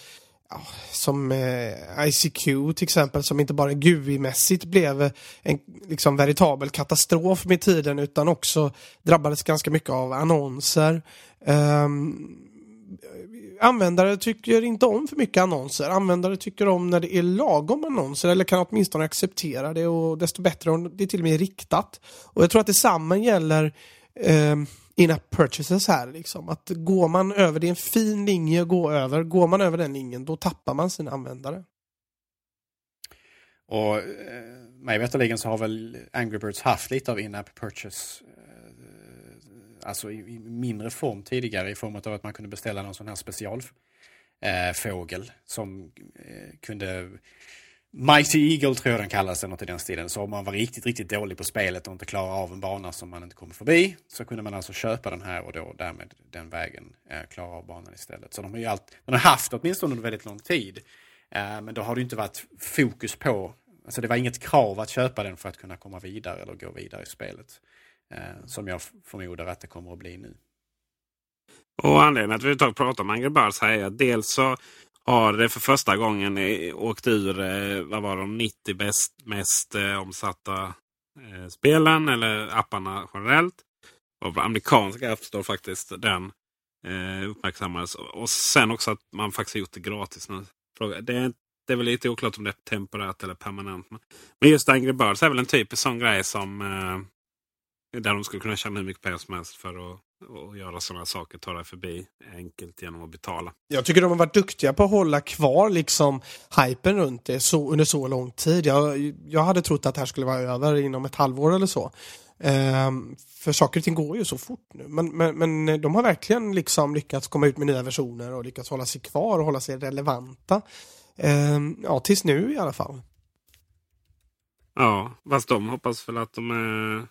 som eh, ICQ till exempel som inte bara GUI-mässigt blev eh, en liksom veritabel katastrof med tiden utan också drabbades ganska mycket av annonser. Um, användare tycker inte om för mycket annonser. Användare tycker om när det är lagom annonser eller kan åtminstone acceptera det och desto bättre om det är till och med riktat. Och jag tror att detsamma gäller um, in-app purchases här. Liksom. Att går man över, det är en fin linje att gå över. Går man över den linjen då tappar man sina användare. Och eh, mig veterligen så har väl Angry Birds haft lite av in-app purchase eh, alltså i, i, mindre form tidigare i form av att man kunde beställa någon sån här specialfågel eh, som eh, kunde Mighty Eagle tror jag den kallas, eller något i den stilen. Så om man var riktigt, riktigt dålig på spelet och inte klarar av en bana som man inte kommer förbi så kunde man alltså köpa den här och då därmed den vägen eh, klara av banan istället. Så de har ju allt, den har haft åtminstone under väldigt lång tid. Eh, men då har det inte varit fokus på, alltså det var inget krav att köpa den för att kunna komma vidare eller gå vidare i spelet. Eh, som jag förmodar att det kommer att bli nu. Och anledningen att vi tar pratar om Angry Birds här är att dels så har det för första gången åkt ur eh, vad var de 90 bäst, mest eh, omsatta eh, spelen eller apparna generellt. Av amerikanska App Store faktiskt den uppmärksammades. Och sen också att man faktiskt gjort det gratis nu. Det är, det är väl lite oklart om det är temporärt eller permanent. Men just Angry Birds är väl en typisk sån grej som där de skulle kunna tjäna hur mycket pengar som helst för att och göra sådana saker, ta dig förbi enkelt genom att betala. Jag tycker de har varit duktiga på att hålla kvar liksom hypen runt det så, under så lång tid. Jag, jag hade trott att det här skulle vara över inom ett halvår eller så. Ehm, för saker och ting går ju så fort nu. Men, men, men de har verkligen liksom lyckats komma ut med nya versioner och lyckats hålla sig kvar och hålla sig relevanta. Ehm, ja, tills nu i alla fall. Ja, fast de hoppas väl att de är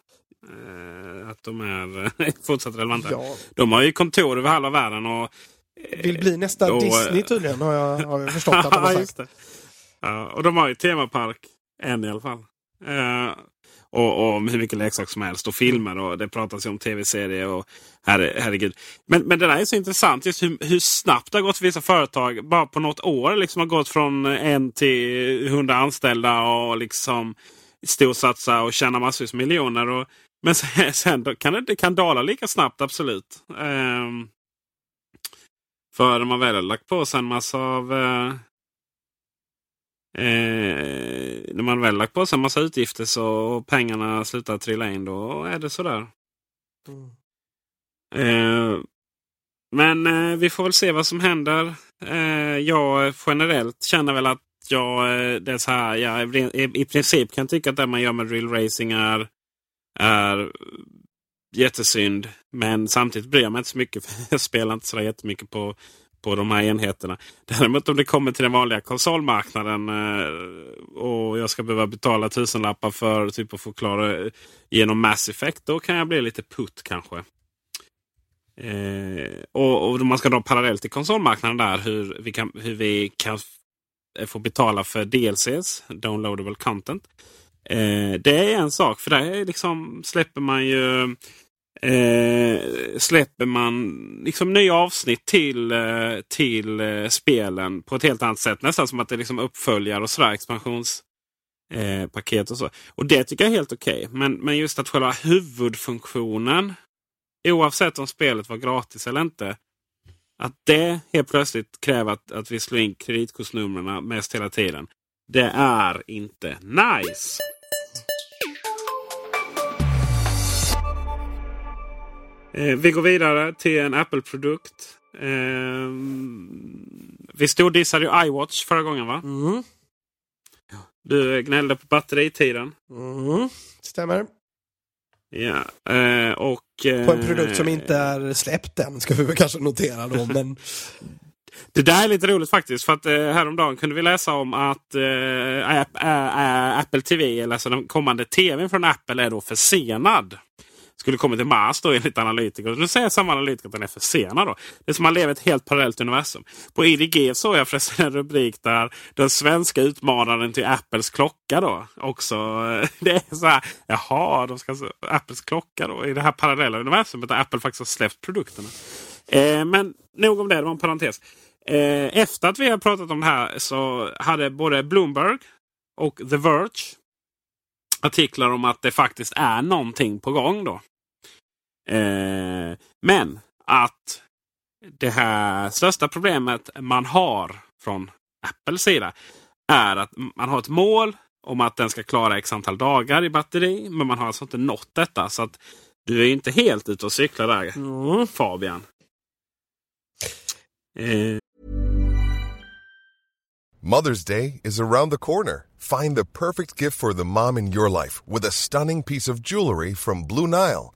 att de är eh, fortsatt relevanta. Ja. De har ju kontor över halva världen. och eh, Vill bli nästa då, Disney tydligen har jag, har jag förstått att de har sagt. Ja, och de har ju temapark. En i alla fall. Uh, och, och hur mycket leksaker som helst och filmer och det pratas ju om tv-serier och herre, herregud. Men, men det där är så intressant just hur, hur snabbt det har gått för vissa företag. Bara på något år liksom har gått från en till hundra anställda och liksom storsatsa och tjäna massvis miljoner. Och, men sen, sen kan det, det kan dala lika snabbt, absolut. Um, för man väl har lagt på sig en massa av... Uh, Eh, när man väl lagt på sig en massa utgifter så och pengarna slutar trilla in då är det sådär. Mm. Eh, men eh, vi får väl se vad som händer. Eh, jag generellt känner väl att jag, det är så här, jag i princip kan tycka att det man gör med real racing är är jättesynd. Men samtidigt bryr jag mig inte så mycket. För jag spelar inte så jättemycket på, på de här enheterna. Däremot om det kommer till den vanliga konsolmarknaden eh, och jag ska behöva betala tusenlappar för typ att klara genom Mass Effect. Då kan jag bli lite putt kanske. Eh, och, och man ska dra parallellt till konsolmarknaden där hur vi kan, hur vi kan eh, få betala för DLCs, downloadable content. Eh, det är en sak, för där liksom släpper man ju eh, släpper man liksom nya avsnitt till, eh, till eh, spelen på ett helt annat sätt. Nästan som att det är liksom uppföljare och sådär, expansionspaket eh, och så. Och det tycker jag är helt okej. Okay. Men, men just att själva huvudfunktionen, oavsett om spelet var gratis eller inte, att det helt plötsligt kräver att, att vi slår in kreditkortsnumren mest hela tiden. Det är inte nice. Eh, vi går vidare till en Apple-produkt. Eh, vi stod dissade ju iWatch förra gången va? Mm. Du gnällde på batteritiden. Mm. Stämmer. Ja, eh, och... på en produkt som inte är släppt än ska vi väl kanske notera då. men... Det där är lite roligt faktiskt. För att eh, häromdagen kunde vi läsa om att eh, Apple TV, eller alltså den kommande tvn från Apple, är då försenad skulle kommit till Mars då enligt analytiker. Nu säger samma analytiker att den är försenad. Då. Det är som att man lever ett helt parallellt universum. På IDG såg jag förresten en rubrik där den svenska utmanaren till Apples klocka då också. Eh, det är så här, jaha, de ska alltså- Apples klocka då i det här parallella universumet där Apple faktiskt har släppt produkterna. Eh, men nog om det, det var en parentes. Eh, efter att vi har pratat om det här så hade både Bloomberg och The Verge artiklar om att det faktiskt är någonting på gång. då. Eh, men att det här största problemet man har från Apples sida är att man har ett mål om att den ska klara x antal dagar i batteri. Men man har alltså inte nått detta. Så att du är inte helt ute och cyklar där mm. Fabian. Eh. Mother's Day is around the corner. Find the perfect gift for the mom in your life with a stunning piece of jewelry from Blue Nile.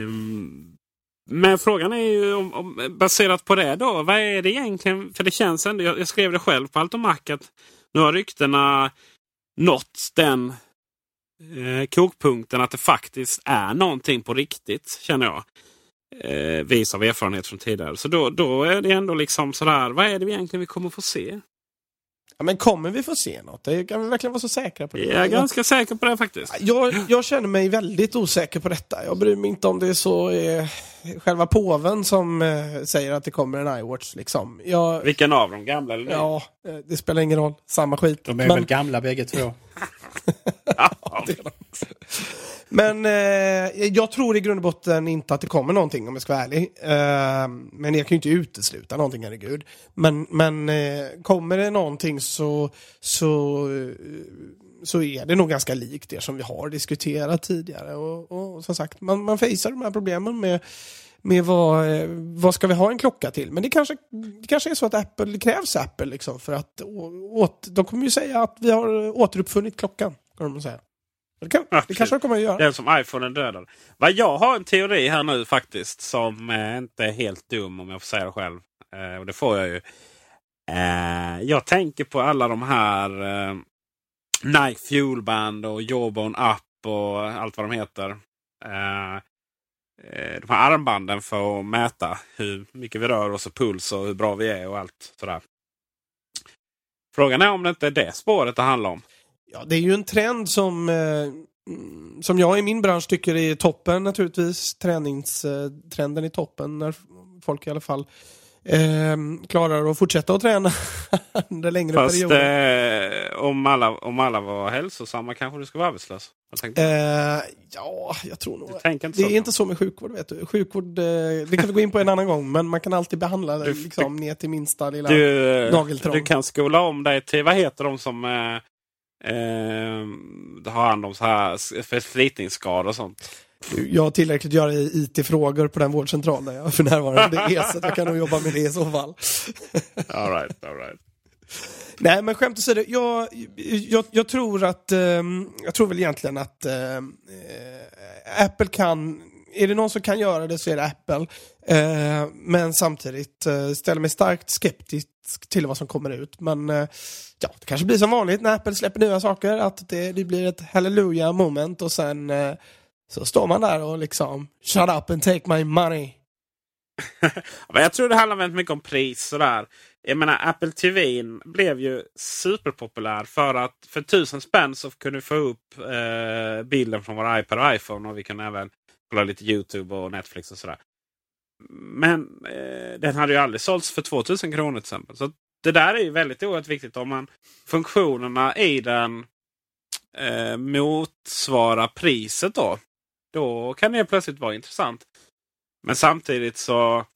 Ehm, men frågan är ju om, om, baserat på det då. Vad är det egentligen? För det känns ändå. Jag, jag skrev det själv på Altomac att nu har ryktena nått den eh, kokpunkten att det faktiskt är någonting på riktigt. Känner jag. Eh, vis av erfarenhet från tidigare. Så då, då är det ändå liksom sådär. Vad är det egentligen vi kommer få se? Ja, men kommer vi få se något? Det kan vi verkligen vara så säkra på det? Jag är ganska säker på det faktiskt. Jag, jag känner mig väldigt osäker på detta. Jag bryr mig inte om det är så eh, själva påven som eh, säger att det kommer en iWatch. Liksom. Jag, Vilken av dem? Gamla eller nya? ja, eh, det spelar ingen roll. Samma skit. De är Men- väl gamla bägge två. Men eh, jag tror i grund och botten inte att det kommer någonting om jag ska vara ärlig. Eh, men jag kan ju inte utesluta någonting, herregud. Men, men eh, kommer det någonting så, så, eh, så är det nog ganska likt det som vi har diskuterat tidigare. Och, och som sagt, man, man facear de här problemen med med vad, eh, vad ska vi ha en klocka till? Men det kanske, det kanske är så att Apple, krävs Apple liksom för att åt, de kommer ju säga att vi har återuppfunnit klockan. Kommer de säga. Det, kan, det kanske de kommer att göra. Den som iPhone är dödad. Vad jag har en teori här nu faktiskt som eh, inte är helt dum om jag får säga det själv. Eh, och det får jag ju. Eh, jag tänker på alla de här Nike Fuelband och Jawbone Up och allt vad de heter. Eh, de här armbanden för att mäta hur mycket vi rör oss och puls och hur bra vi är och allt sådär. Frågan är om det inte är det spåret det handlar om. Ja, det är ju en trend som, eh, som jag i min bransch tycker är toppen naturligtvis. Träningstrenden eh, är toppen när folk i alla fall eh, klarar att fortsätta att träna under längre Fast perioder. eh, om, alla, om alla var hälsosamma kanske du skulle vara arbetslös. Eh, ja, jag tror nog... Det är inte så med sjukvård, vet du. Sjukvård, eh, det kan vi gå in på en annan gång, men man kan alltid behandla det liksom, ner till minsta lilla... du, nageltrång. du kan skola om dig till, vad heter de som eh, eh, har hand om så här förslitningsskador och sånt? Jag har tillräckligt att göra i IT-frågor på den vårdcentral där jag för närvarande är, så att jag kan nog jobba med det i så fall. All right, all right. Nej, men skämt åsido, jag, jag, jag tror att, ehm, jag tror väl egentligen att ehm, eh, Apple kan är det någon som kan göra det så är det Apple. Eh, men samtidigt eh, ställer mig starkt skeptisk till vad som kommer ut. Men eh, ja, det kanske blir som vanligt när Apple släpper nya saker, att det, det blir ett hallelujah moment och sen eh, så står man där och liksom shut up and take my money. Men jag tror det handlar väldigt mycket om pris. Sådär. Jag menar Apple TV blev ju superpopulär för att för tusen spänn så kunde vi få upp eh, bilden från vår iPad och iPhone. Och vi kunde även kolla lite YouTube och Netflix och sådär. Men eh, den hade ju aldrig sålts för 2000 kronor till exempel. Så det där är ju väldigt oerhört viktigt. Om man funktionerna i den eh, motsvarar priset då. Då kan det plötsligt vara intressant. Men samtidigt så...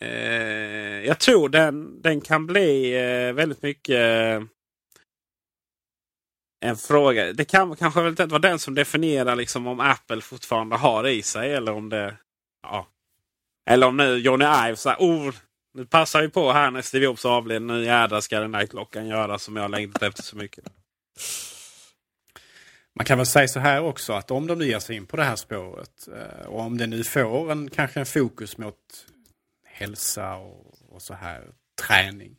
Eh, jag tror den, den kan bli eh, väldigt mycket eh, en fråga. Det kan kanske väl inte vara den som definierar liksom om Apple fortfarande har i sig. Eller om det... Ja. Eller om nu Johnny Ive säger oh, nu passar vi på här när Steve Jobs avled. Nu jädrar ska den där klockan göra som jag längtat efter så mycket. Man kan väl säga så här också att om de nu ger sig in på det här spåret eh, och om det nu får en, kanske en fokus mot hälsa och, och så här träning.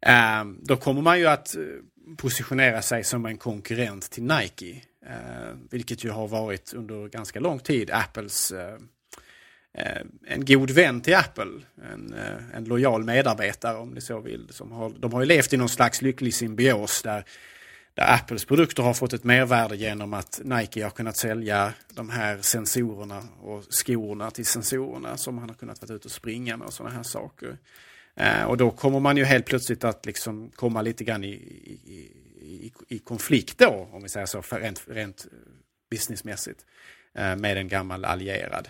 Ehm, då kommer man ju att eh, positionera sig som en konkurrent till Nike. Eh, vilket ju har varit under ganska lång tid Apples en god vän till Apple. En, en lojal medarbetare om ni så vill. Som har, de har ju levt i någon slags lycklig symbios där där Apples produkter har fått ett mervärde genom att Nike har kunnat sälja de här sensorerna och skorna till sensorerna som han har kunnat vara ute och springa med och sådana här saker. Eh, och då kommer man ju helt plötsligt att liksom komma lite grann i, i, i, i konflikt då, om vi säger så, rent, rent businessmässigt, eh, med en gammal allierad.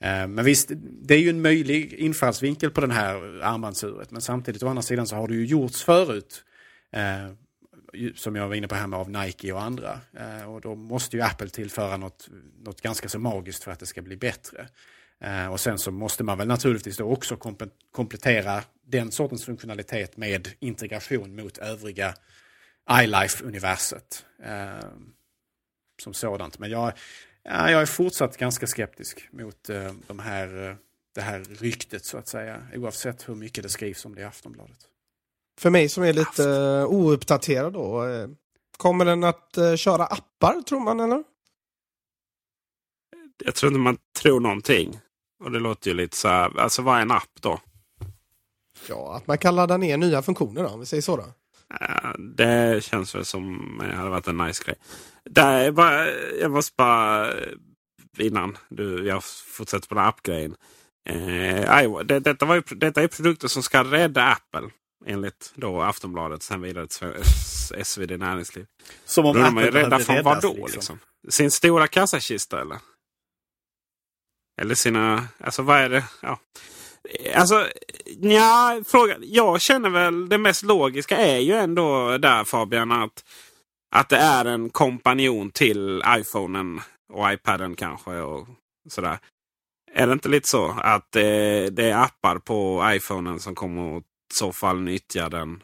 Eh, men visst, det är ju en möjlig infallsvinkel på den här armbandsuret. Men samtidigt å andra sidan så har det ju gjorts förut eh, som jag var inne på här med av Nike och andra. Eh, och då måste ju Apple tillföra något, något ganska så magiskt för att det ska bli bättre. Eh, och sen så måste man väl naturligtvis då också komplettera den sortens funktionalitet med integration mot övriga iLife-universet. Eh, som sådant. Men jag, ja, jag är fortsatt ganska skeptisk mot eh, de här, eh, det här ryktet så att säga. Oavsett hur mycket det skrivs om det i Aftonbladet. För mig som är lite uh, ouppdaterad då. Uh, kommer den att uh, köra appar tror man eller? Jag tror inte man tror någonting. Och det låter ju lite så här. Alltså vad är en app då? Ja, att man kan ladda ner nya funktioner då, om vi säger så då. det känns väl som det hade varit en nice grej. Där, bara, jag måste bara innan du, jag fortsätter på den appgrejen. Eh, det, detta, var ju, detta är produkter som ska rädda Apple. Enligt då Aftonbladet, sen vidare till SvD Näringsliv. Som om då är man ju rädda från vad då? Liksom. liksom? Sin stora kassakista eller? Eller sina... Alltså vad är det? Ja. Alltså, ja, fråga. Jag känner väl det mest logiska är ju ändå där Fabian att, att det är en kompanjon till iPhonen och iPaden kanske. och sådär. Är det inte lite så att det, det är appar på iPhonen som kommer att så fall nyttja den.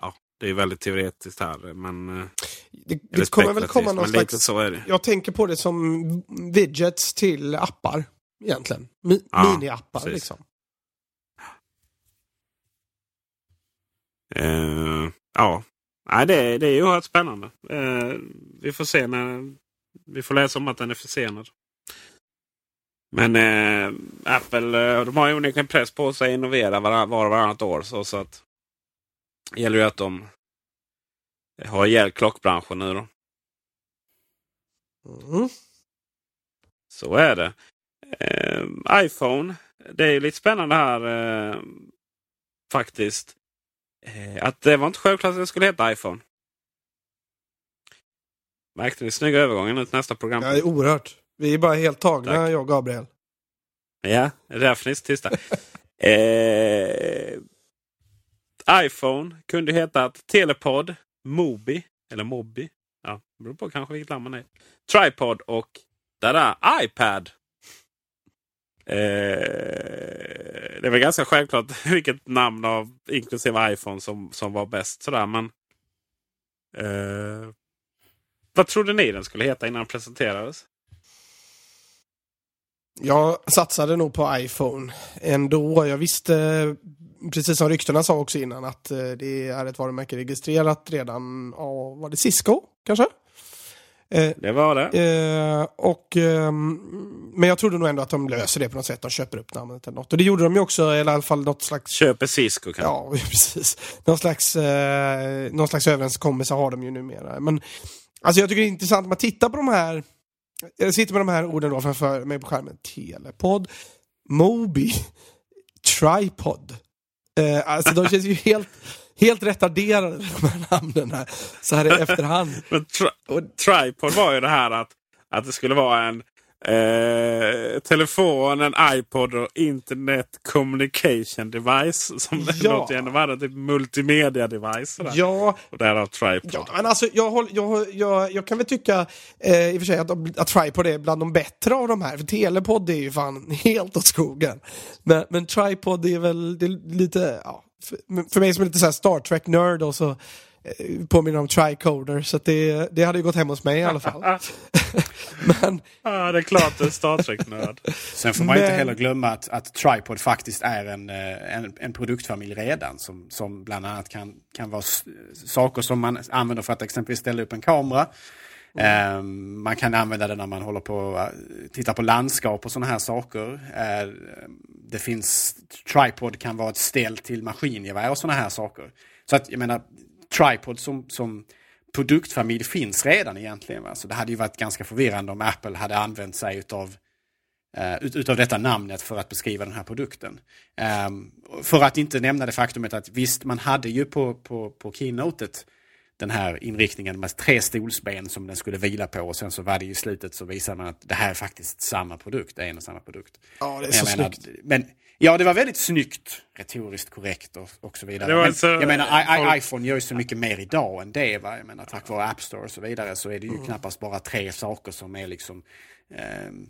Ja, det är väldigt teoretiskt här. Men, eh, det, det kommer väl komma någon slags... Så är det. Jag tänker på det som widgets till appar. Egentligen. Mi ja, Mini-appar liksom. Uh, ja, Nej, det, det är ju oerhört spännande. Uh, vi får se när vi får läsa om att den är försenad. Men eh, Apple eh, de har ju onekligen press på sig att innovera var, var och varannat år. Så, så att det gäller ju att de har ihjäl klockbranschen nu då. Mm. Så är det. Eh, iPhone. Det är lite spännande här eh, faktiskt. Eh, att det var inte självklart att det skulle heta iPhone. Märkte ni snygga övergången till nästa program? Ja, oerhört. Vi är bara helt tagna, Tack. jag och Gabriel. Ja, så tysta. eh, iPhone kunde heta Telepod, Mobi, eller Mobi. Ja, det beror på kanske vilket land man är. Tripod och där iPad. Eh, det väl ganska självklart vilket namn av inklusive iPhone som, som var bäst. Sådär, men, eh, vad trodde ni den skulle heta innan den presenterades? Jag satsade nog på iPhone ändå. Jag visste, precis som ryktena sa också innan, att eh, det är ett varumärke registrerat redan av, var det Cisco kanske? Eh, Det var det. Eh, och, ehm, men jag trodde nog ändå att de löser det på något sätt. De köper upp namnet eller något. Och det gjorde de ju också, eller i alla fall något slags... Köper Cisco kanske. Ja, precis. Någon slags, eh, någon slags överenskommelse har de ju numera. Men alltså jag tycker det är intressant, om man tittar på de här... Jag sitter med de här orden då framför mig på skärmen. Telepod, Mobi, Tripod. Eh, alltså de känns ju helt, helt retarderade de här namnen här. Så här i efterhand. Men tri tripod var ju det här att, att det skulle vara en eh, telefon, en iPod och internet communication device. Som Ja. låter ändå vara typ multimedia device. Sådär. Ja, Och därav tripod. Ja, men alltså, jag, håll, jag, jag, jag kan väl tycka eh, i och för sig att, att Tripod är bland de bättre av de här. För Telepod är ju fan helt åt skogen. Men, men Tripod är väl det är lite, ja, för, för mig som är lite så här Star Trek-nörd och så påminner om Tricoder. Så att det, det hade ju gått hem hos mig i alla fall. men Ja, det är klart du är Star Trek-nörd. Sen får man inte Men- heller glömma att, att Tripod faktiskt är en, eh, en, en produktfamilj redan. Som, som bland annat kan, kan vara saker som man använder för att exempelvis ställa upp en kamera. Eh, man kan använda det när man håller på att titta på landskap och sådana här saker. Eh, det finns, Tripod kan vara ett ställ till maskingevär och sådana här saker. Så att jag menar, Tripod som, som produktfamilj finns redan egentligen. Va? Så det hade ju varit ganska förvirrande om Apple hade använt sig utav eh, ut, utav detta namnet för att beskriva den här produkten. Ehm, för att inte nämna det faktumet att visst, man hade ju på, på, på keynotet den här inriktningen med tre stolsben som den skulle vila på och sen så var det i slutet så visade man att det här är faktiskt samma produkt, det är en och samma produkt. ja, det är Men så menar, snyggt. men ja, det var väldigt snyggt, retoriskt korrekt och, och så vidare. Men, så- jag menar, I, I, folk- iPhone gör ju så mycket mer idag än det. Va? Jag menar, tack vare App Store och så vidare så är det ju Mm. knappast bara tre saker som är liksom ehm,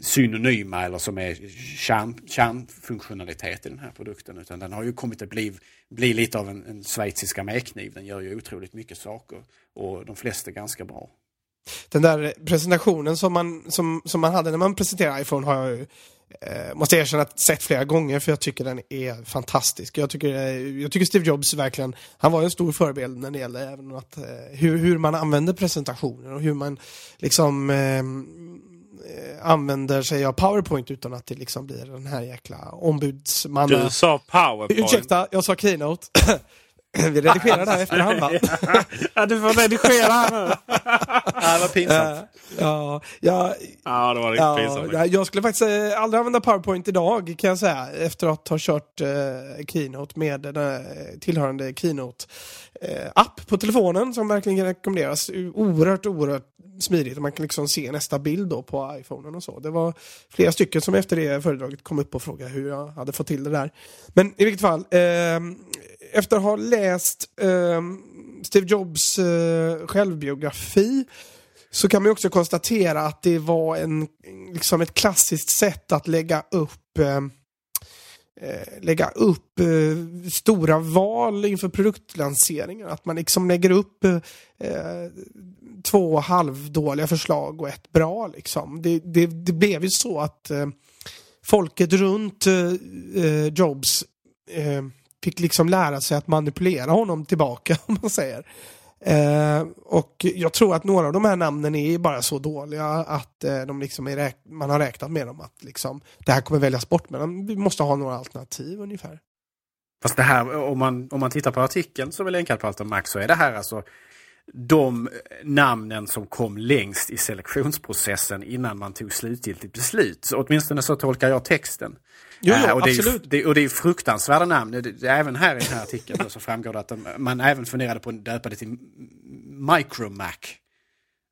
synonyma eller som är kärn, kärnfunktionalitet i den här produkten. Utan den har ju kommit att bli, bli lite av en, en schweizisk armékniv. Den gör ju otroligt mycket saker och de flesta ganska bra. Den där presentationen som man, som, som man hade när man presenterade iPhone har jag ju, eh, måste jag erkänna, att sett flera gånger för jag tycker den är fantastisk. Jag tycker, eh, jag tycker Steve Jobs verkligen, han var en stor förebild när det gäller även att, eh, hur, hur man använder presentationer och hur man liksom eh, eh, använder sig av PowerPoint utan att det liksom blir den här jäkla ombudsmanna... Du sa powerpoint. Ursäkta, jag sa keynote. Vi redigerar det här efterhand va? ja, du får redigera här nu. Ja, det var pinsamt. Eh, ja, ja, Ja, det var riktigt Ja, pinsamt. ja, jag skulle faktiskt eh, aldrig använda PowerPoint idag kan jag säga efter att ha kört eh, Keynote med den här tillhörande Keynote-app på telefonen som verkligen rekommenderas. Oerhört, oerhört smidigt man kan liksom se nästa bild då på iPhonen och så. Det var flera stycken som efter det föredraget kom upp och frågade hur jag hade fått till det där. Men i vilket fall, eh, efter att ha läst eh, Steve Jobs eh, självbiografi så kan man ju också konstatera att det var en, liksom ett klassiskt sätt att lägga upp ehm, eh, lägga upp eh, stora val inför produktlanseringar. Att man liksom lägger upp eh, eh, två halvdåliga förslag och ett bra. Liksom. Det, det, det blev ju så att eh, folket runt eh, eh Jobs eh, fick liksom lära sig att manipulera honom tillbaka, om man säger. Eh, och jag tror att några av de här namnen är bara så dåliga att eh, de liksom är räk- man har räknat med dem att liksom, det här kommer väljas bort, men vi måste ha några alternativ ungefär. Fast det här, om man, om man tittar på artikeln som är länkad på Alton Max så är det här alltså de namnen som kom längst i selektionsprocessen innan man tog slutgiltigt beslut. Så åtminstone så tolkar jag texten. Jo, jo, och, det ju- absolut. det, och det är fruktansvärda namn. Även här i den här artikeln så framgår det att de, man även funderade på att döpa det till Micromac.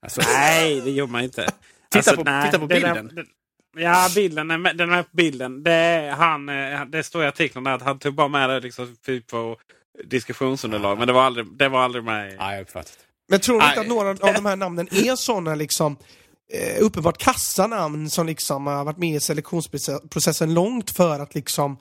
Alltså, Nej, det gjorde man inte. Titta på- titta på där- bilden. det- ja, bilden är med, den är med på bilden. Det, han, eh, det står i artikeln där att han tog bara med det liksom, typ på diskussionsunderlag. Men det var aldrig, det var aldrig med. ja, jag uppfattat. Men tror du inte Nej. att några av de här namnen är sådana liksom eh, uppenbart kassanamn som liksom har varit med i selektionsprocessen långt för att liksom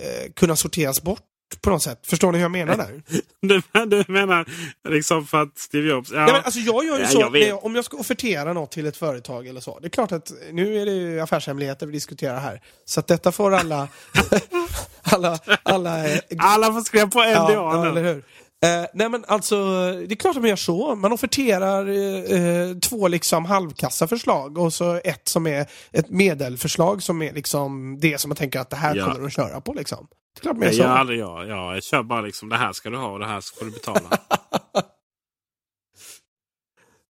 eh, kunna sorteras bort på något sätt. Förstår ni hur jag menar där? Du, du menar liksom för att Steve Jobs... Ja, Nej, men alltså jag gör ju så, jag jag, om jag ska offertera något till ett företag eller så. Det är klart att nu är det ju affärshemligheter vi diskuterar här. Så att detta får alla... alla, alla, eh, Alla får skriva på NDA ja, ja, eller hur? Eh, nej men alltså, det är klart att man gör så. Man offerterar eh, eh, två liksom halvkassa förslag och så ett som är ett medelförslag som är liksom det som man tänker att det här Ja. kommer du att köra på liksom. Det är klart man gör så. aldrig jag. Ja, jag kör bara liksom det här ska du ha och det här får du betala.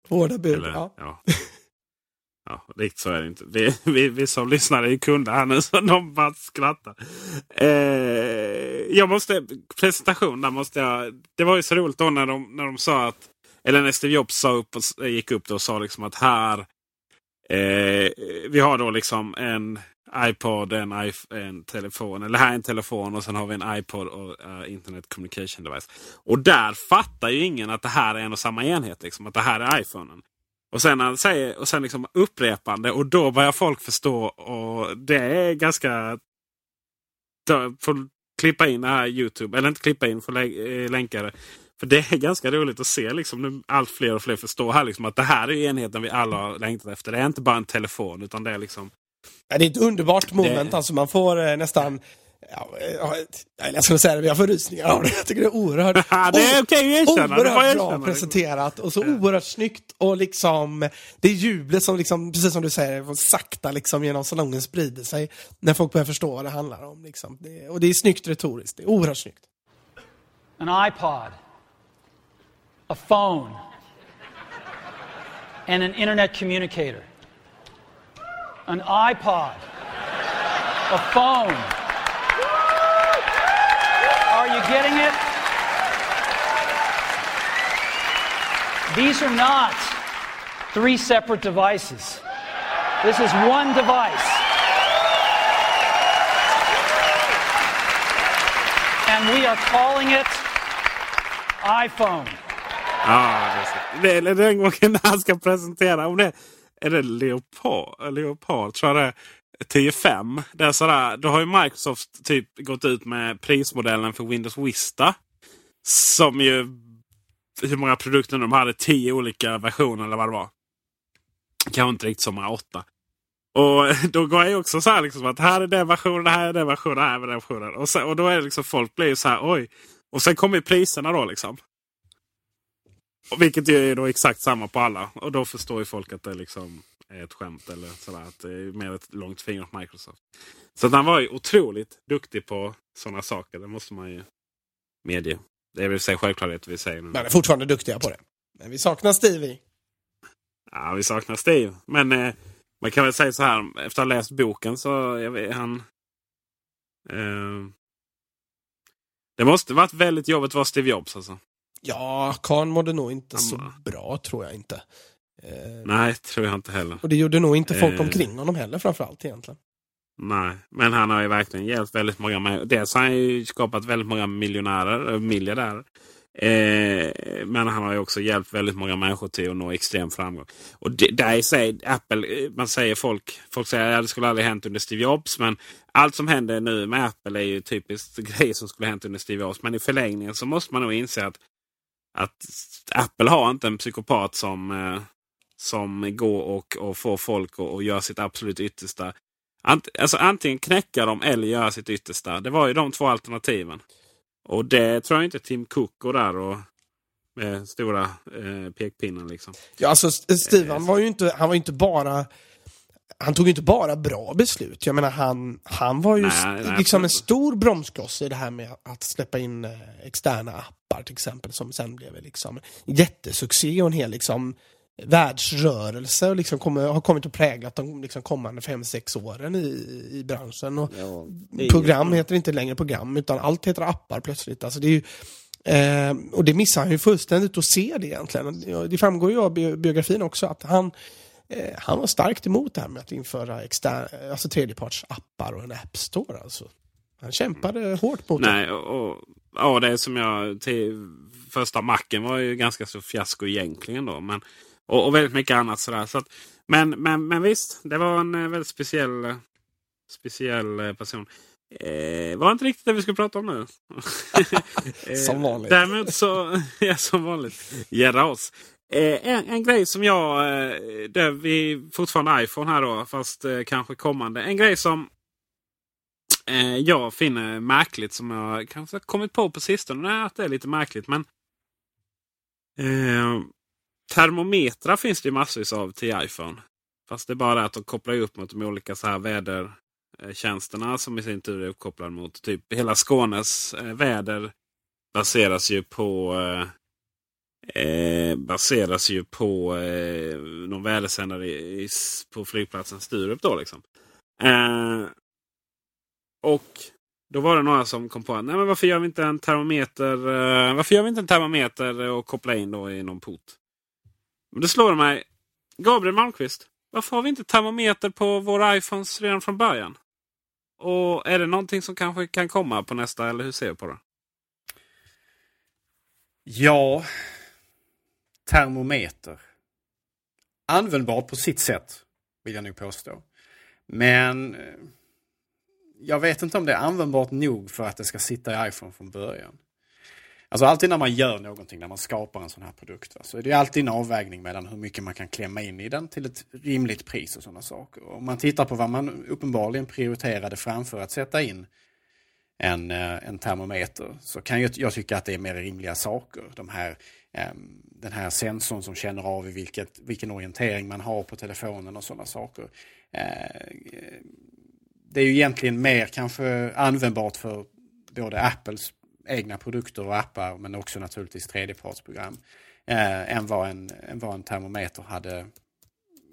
Hårda bud. Eller, Ja. ja. Ja, riktigt så är det inte. Vi, vi, vi som lyssnar är ju kunder här nu så de bara skrattar. Eh, jag måste, presentation där måste jag. Det var ju så roligt då när de, när de sa att, eller när Steve Jobs sa upp och, gick upp då och sa liksom att här, eh, vi har då liksom en iPod, en, iP- en telefon, eller här är en telefon och sen har vi en iPod och uh, Internet Communication Device. Och där fattar ju ingen att det här är en och samma enhet, liksom, att det här är iPhonen. Och sen, han säger, och sen liksom upprepande och då börjar folk förstå. Och det är ganska... Får klippa in det här Youtube. Eller inte klippa in, får eh, länka det. För det är ganska roligt att se liksom, nu allt fler och fler förstår här liksom, att det här är enheten vi alla har längtat efter. Det är inte bara en telefon utan det är liksom... Ja, det är ett underbart moment, Det- alltså man får eh, nästan Ja, ja, jag är ledsen att säga det, men jag får rysningar av det. Jag tycker det är oerhört, det är jag oerhört bra presenterat och så oerhört snyggt och liksom det jublet som liksom, precis som du säger, sakta liksom genom salongen sprider sig när folk börjar förstå vad det handlar om. Liksom. Det, och det är snyggt retoriskt, det är oerhört snyggt. an iPod, a phone, and an internet communicator. An iPod, a phone. Getting it? These are not three separate devices. This is one device. And we are calling it iPhone. Ah, ja, det är, den gången han ska presentera. Om det, är det Leopard, Leopard tror jag det. 10.5. Det är sådär, då har ju Microsoft typ gått ut med prismodellen för Windows Vista. Som ju... Hur många produkter de hade? 10 olika versioner eller vad det var. Kanske inte riktigt så många, åtta. Och då går jag också så här liksom att här är den versionen, här är den versionen, här är den versionen. Och, sen, och då är det liksom folk blir ju så här oj. Och sen kommer ju priserna då liksom. Vilket är då exakt samma på alla. Och då förstår ju folk att det liksom är ett skämt. Eller sådär, att det är mer ett långt finger åt Microsoft. Så han var ju otroligt duktig på sådana saker. Det måste man ju medge. Det är väl i sig självklarhet vi säger nu. Men är fortfarande duktiga på det. Men vi saknar Stevie. Ja, vi saknar Steve. Men eh, man kan väl säga så här. Efter att ha läst boken så vet, han... Eh, det måste varit väldigt jobbigt att vara Steve Jobs alltså. Ja, Kahn mådde nog inte Han så bra, tror jag inte. Eh, Nej, tror jag inte heller. och det gjorde nog inte folk Eh. omkring honom heller framförallt egentligen. Nej, men han har ju verkligen hjälpt väldigt många. Dels har han ju skapat väldigt många miljonärer, eh, miljardärer. Eh, men han har ju också hjälpt väldigt många människor till att nå extrem framgång. Och det, där i sig, Apple, eh, man säger folk, folk säger att det skulle aldrig hänt under Steve Jobs. Men allt som händer nu med Apple är ju typiskt grejer som skulle hänt under Steve Jobs. Men i förlängningen så måste man nog inse att, att Apple har inte en psykopat som, eh, som går och, och får folk att och gör sitt absolut yttersta. Ant, alltså antingen knäcka dem eller göra sitt yttersta. Det var ju de två alternativen. Och det tror jag inte Tim Cook går där och med stora eh, pekpinnen. Liksom. Ja, alltså Steve, han var ju inte, han var inte bara han tog ju inte bara bra beslut. Jag menar, han, han var ju Nej, nej, liksom en stor bromskloss i det här med att släppa in eh, externa appar till exempel, som sen blev liksom jättesuccé och en hel liksom världsrörelse och liksom kommer, har kommit att präglat de liksom kommande fem sex åren i, i branschen. Och är program jättebra. heter inte längre program, utan allt heter appar plötsligt. Alltså det är ju, Eh, och det missar han ju fullständigt att se det egentligen. Och Det framgår ju av bi- biografin också att han, eh, han var starkt emot det här med att införa exter- alltså tredjepartsappar och en app store. Alltså. Han kämpade hårt mot det. Nej, och, och, ja, det är som jag... Till, första macken var ju ganska så fiasko egentligen då. Men, och, och väldigt mycket annat sådär. Så att, men, men, men visst, det var en eh, väldigt speciell, eh, speciell person. Eh, var inte riktigt det vi skulle prata om nu. Som vanligt. Däremot så, ja som vanligt, gärna oss. Eh, en, en grej som jag, eh, där vi fortfarande iPhone här då, fast eh, kanske kommande. En grej som eh, jag finner märkligt som jag kanske har kommit på på sistone. är att det är lite märkligt men eh, Termometrar finns det massvis av till iPhone. Fast det är bara att de kopplar upp mot de olika så här vädertjänsterna som i sin tur är uppkopplade mot typ hela Skånes väder. Baseras ju på eh, eh, baseras ju på eh, någon vädersändare i, i, på flygplatsen Sturup. Då, liksom. Eh, och då var det några som kom på att Nej, men varför gör vi inte en termometer eh, Varför gör vi inte en termometer och koppla in då i någon port? Men det slår mig. Gabriel Malmqvist. Varför har vi inte termometer på våra iPhones redan från början? Och är det någonting som kanske kan komma på nästa eller hur ser du på det? Ja, termometer. Användbart på sitt sätt, vill jag nog påstå. Men eh, jag vet inte om det är användbart nog för att det ska sitta i iPhone från början. Alltså alltid när man gör någonting, när man skapar en sån här produkt, va, så är det alltid en avvägning mellan hur mycket man kan klämma in i den till ett rimligt pris och sådana saker. Om man tittar på vad man uppenbarligen prioriterade framför att sätta in en, eh, en termometer så kan jag, jag tycka att det är mer rimliga saker. De här, eh, den här sensorn som känner av vilket, vilken orientering man har på telefonen och sådana saker. Eh, det är ju egentligen mer kanske användbart för både Apples egna produkter och appar men också naturligtvis tredjepartsprogram. Eh, än, vad en, än vad en termometer hade,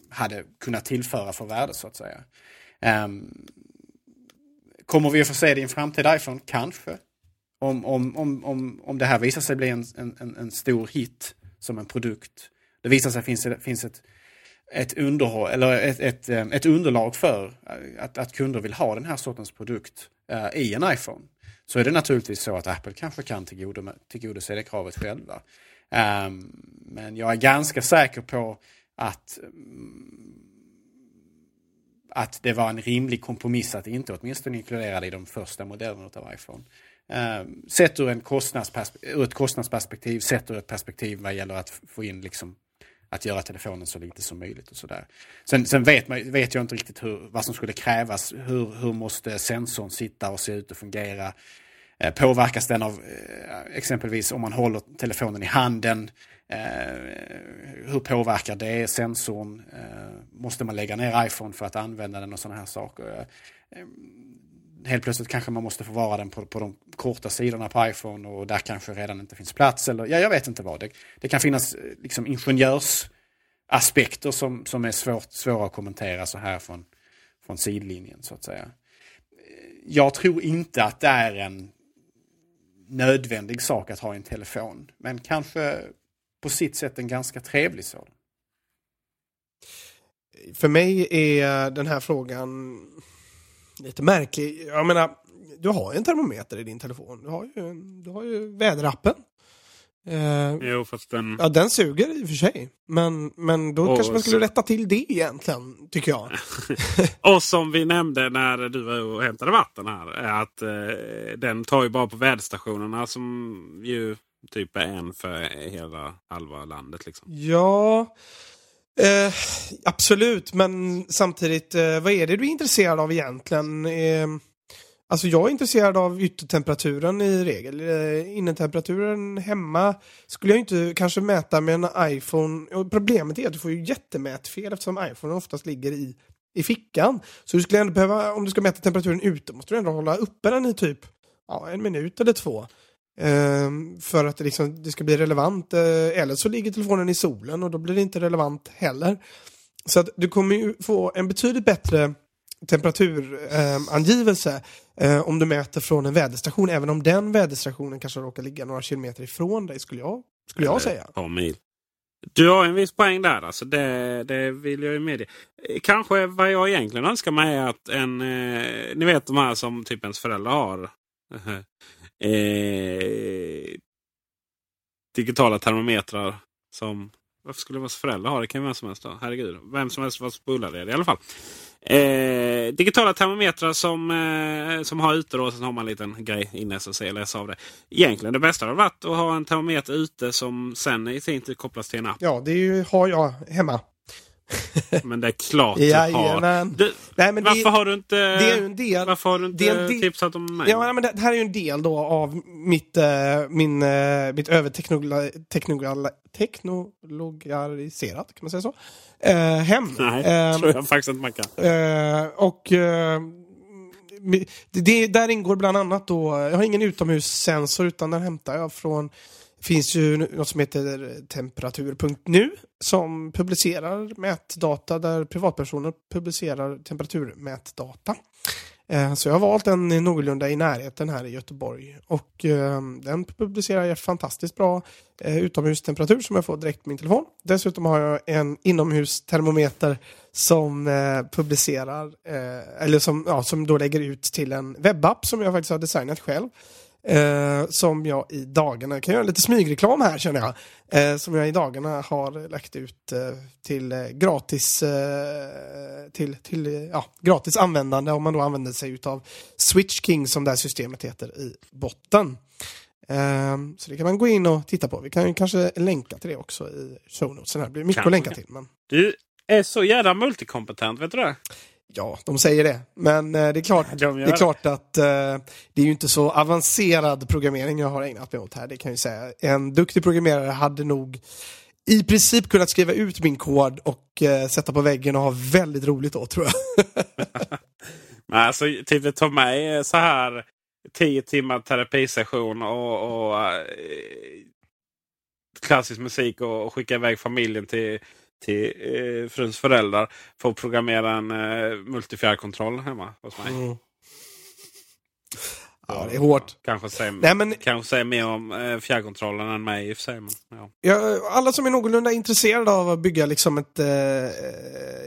hade kunnat tillföra för värde så att säga. Ehm, kommer vi att få se det i en framtida iPhone? Kanske. Om, om, om, om, om det här visar sig bli en, en, en stor hit som en produkt. Det visar sig att det finns, finns ett, ett, underhåll, eller ett, ett, eh, ett underlag för eh, att, att kunder vill ha den här sortens produkt eh, i en iPhone så är det naturligtvis så att Apple kanske kan tillgodose det kravet själva. Um, men jag är ganska säker på att, um, att det var en rimlig kompromiss att inte åtminstone inkludera det i de första modellerna av iPhone. Eh, sett ur, en ur ett kostnadsperspektiv, sett ur ett perspektiv vad gäller att få in liksom att göra telefonen så lite som möjligt. och sådär. Sen, sen vet, man, vet jag inte riktigt hur, vad som skulle krävas. Hur, hur måste sensorn sitta och se ut och fungera? Eh, påverkas den av eh, exempelvis om man håller telefonen i handen? Eh, hur påverkar det sensorn? Eh, måste man lägga ner iPhone för att använda den och sådana här saker? Eh, Helt plötsligt kanske man måste förvara den på, på de korta sidorna på iPhone och där kanske redan inte finns plats. Eller, ja, jag vet inte vad. Det, det kan finnas eh, liksom, ingenjörsaspekter som, som är svårt, svåra att kommentera så här från, från sidlinjen så att säga. Eh, jag tror inte att det är en nödvändig sak att ha i en telefon. Men kanske på sitt sätt en ganska trevlig sådan. För mig är den här frågan lite märklig. Jag menar, du har ju en termometer i din telefon. Du har ju, du har ju väderappen. Eh, jo, fast den... Ja, den suger i och för sig. Men, men då och kanske man skulle så... rätta till det egentligen, tycker jag. och som vi nämnde när du var och hämtade vatten här. Är att eh, den tar ju bara på väderstationerna som ju typ är en för hela halva landet. Liksom. Ja, eh, absolut. Men samtidigt, eh, vad är det du är intresserad av egentligen? Eh, Alltså jag är intresserad av yttertemperaturen i regel. Eh, innertemperaturen hemma skulle jag inte kanske mäta med en iPhone. Och problemet är att du får ju jättemätfel eftersom iPhone oftast ligger i, i fickan. Så du skulle ändå behöva, om du ska mäta temperaturen ute, måste du ändå hålla uppe den i typ ja, en minut eller två. Um, för att det, liksom, det ska bli relevant. Uh, eller så ligger telefonen i solen och då blir det inte relevant heller. Så att du kommer ju få en betydligt bättre temperaturangivelse eh, om du mäter från en väderstation, även om den väderstationen kanske råkar ligga några kilometer ifrån dig, skulle jag, skulle jag säga. Ja, mil. Du har en viss poäng där, alltså. det, det vill jag ju medge. Kanske vad jag egentligen önskar mig är att en... Eh, ni vet de här som typ ens föräldrar har eh, digitala termometrar som varför skulle vara föräldrar ha det? kan vem som helst ha. Herregud. Vem som helst vara spolare i alla fall. Eh, digitala termometrar som, eh, som har ute då. Sen har man en liten grej inne som säger läsa av det. Egentligen det bästa hade varit att ha en termometer ute som sen i sin tur kopplas till en app. Ja, det är ju, har jag hemma. Men det är klart du har. Du, Nej, men varför det, har du inte, det är en del. varför har du inte del- tipsat om mig? Ja, men det det här är ju en del då av mitt, eh, min, eh, mitt överteknologiserat, kan man säga så? Eh, hem. Nej, Eh, tror jag faktiskt inte man kan. Eh, och det, där ingår bland annat då, jag har ingen utomhussensor utan den hämtar jag från finns ju något som heter temperatur.nu som publicerar mätdata där privatpersoner publicerar temperaturmätdata. Eh, så jag har valt en någorlunda i närheten här i Göteborg och ehm, den publicerar fantastiskt bra eh, utomhustemperatur som jag får direkt på min telefon. Dessutom har jag en inomhustermometer som eh, publicerar, eller som, ja, som då lägger ut till en webbapp som jag faktiskt har designat själv. Eh, som jag i dagarna, jag kan göra lite smygreklam här känner jag, eh, som jag i dagarna har lagt ut eh, till eh, gratis eh, till, till eh, ja, gratis användande om man då använder sig utav Switch King som det här systemet heter i botten. Så det kan man gå in och titta på. Vi kan ju kanske länka till det också i show notes. Det blir mycket Kanske. att länka till. Men... Du är så jävla multikompetent, vet du det? Ja, de säger det. Men eh, det är klart, De det är klart att eh, det är ju inte så avancerad programmering jag har ägnat mig åt här. Det kan jag ju säga. En duktig programmerare hade nog i princip kunnat skriva ut min kod och eh, sätta på väggen och ha väldigt roligt då, tror jag. Men alltså, typ det tar mig eh, så här 10 timmar terapisession och, och eh, klassisk musik och, och skicka iväg familjen till, till eh, fruns föräldrar för att programmera en eh, multifjärrkontroll hemma hos mig. Mm. Ja, det är hårt. Kanske säger, Nej, men- kanske säger mer om eh, fjärrkontrollen än mig i och för sig. Men, ja. Ja, alla som är någorlunda intresserade av att bygga liksom ett, eh,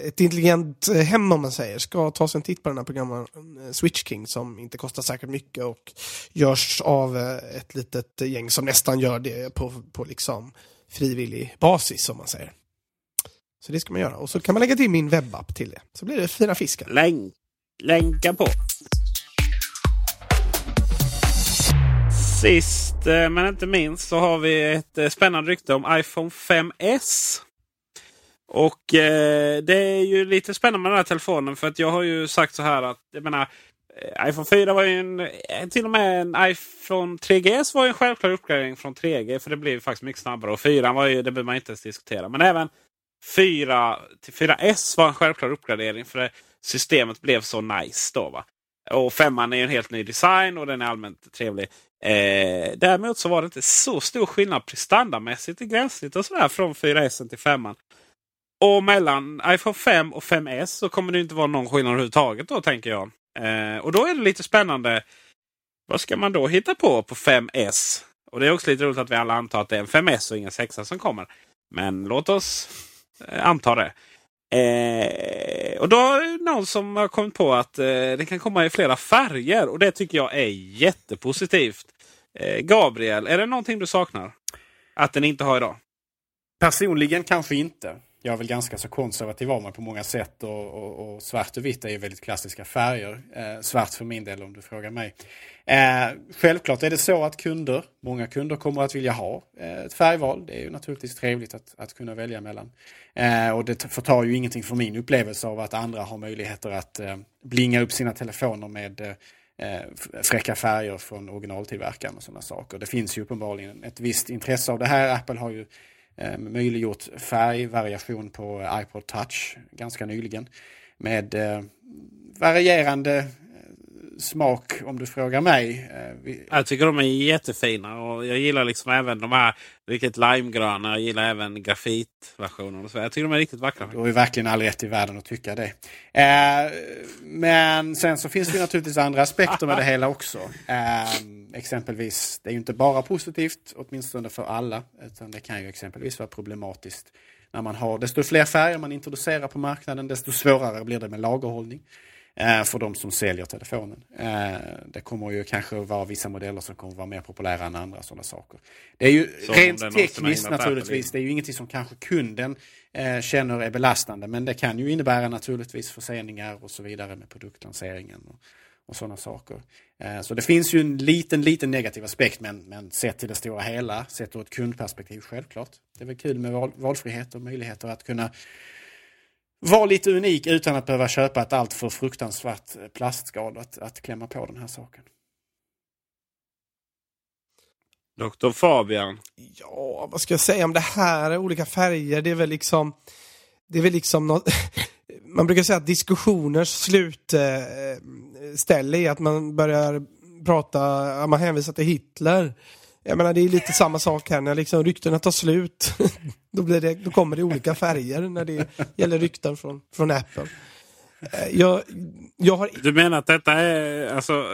ett intelligent hem om man säger, ska ta sig en titt på den här programmen eh, Switch King som inte kostar säkert mycket och görs av eh, ett litet gäng som nästan gör det på, på liksom frivillig basis om man säger. Så det ska man göra. Och så kan man lägga till min webbapp till det. Så blir det fina fiskar. Länk, länka på. Sist eh, men inte minst så har vi ett eh, spännande rykte om iPhone 5S. Och eh, det är ju lite spännande med den här telefonen för att jag har ju sagt så här att jag menar eh, iPhone 4 var ju en, till och med en iPhone 3GS var ju en självklar uppgradering från 3G för det blev faktiskt mycket snabbare. Och 4 var ju, det behöver man inte ens diskutera. Men även 4 till 4S var en självklar uppgradering för det, systemet blev så nice då. Va? Och 5 är ju en helt ny design och den är allmänt trevlig. Eh, däremot så var det inte så stor skillnad prestandamässigt i gränssnitt och sådär från 4S till 5. Och mellan iPhone 5 och 5S så kommer det inte vara någon skillnad överhuvudtaget då tänker jag. Eh, och då är det lite spännande. Vad ska man då hitta på på 5S? Och det är också lite roligt att vi alla antar att det är en 5S och ingen 6 som kommer. Men låt oss Eh, antar det. Eh, och då är det någon som har kommit på att eh, det kan komma i flera färger. Och det tycker jag är jättepositivt. Eh, Gabriel, är det någonting du saknar? Att den inte har idag? Personligen kanske inte. Jag är väl ganska så konservativ av mig på många sätt och, och, och svart och vitt är ju väldigt klassiska färger. Eh, svart för min del om du frågar mig. Eh, självklart är det så att kunder, många kunder kommer att vilja ha eh, ett färgval. Det är ju naturligtvis trevligt att, att kunna välja mellan. Eh, och det förtar ju ingenting från min upplevelse av att andra har möjligheter att eh, blinga upp sina telefoner med eh, fräcka färger från originaltillverkaren och sådana saker. Det finns ju uppenbarligen ett visst intresse av det här. Apple har ju eh, möjliggjort färgvariation på iPod Touch ganska nyligen. Med eh, varierande smak om du frågar mig. Eh, vi, Jag tycker de är jättefina och jag gillar liksom även de här riktigt limegröna. Jag gillar även grafitversionen. och så. Jag tycker de är riktigt vackra. Du har ju verkligen all rätt i världen att tycka det. Eh, men sen så finns det naturligtvis andra aspekter med det hela också. Eh, exempelvis, det är ju inte bara positivt, åtminstone för alla, utan det kan ju exempelvis vara problematiskt när man har, desto fler färger man introducerar på marknaden, desto svårare blir det med lagerhållning. Eh, för de som säljer telefonen. Eh, det kommer ju kanske vara vissa modeller som kommer vara mer populära än andra sådana saker. Det är ju Som rent tekniskt naturligtvis, det är ju ingenting som kanske kunden eh, känner är belastande, men det kan ju innebära naturligtvis förseningar och så vidare med produktlanseringen. Och, och sådana saker. Så det finns ju en liten, liten negativ aspekt men, men sett till det stora hela, sett ur ett kundperspektiv självklart. Det är väl kul med val, valfrihet och möjligheter att kunna vara lite unik utan att behöva köpa ett alltför fruktansvärt eh, plastskal att, att klämma på den här saken. Dr. Fabian. Ja, vad ska jag säga om det här? Olika färger, det är väl liksom... Det är väl liksom något... Man brukar säga att diskussioners slutställe är att man börjar prata, man hänvisar till Hitler. Jag menar det är lite samma sak här när liksom ryktena tar slut. då, blir det, då kommer det olika färger när det gäller rykten från, från Apple. Eh, Jag, jag har Du menar att detta är alltså,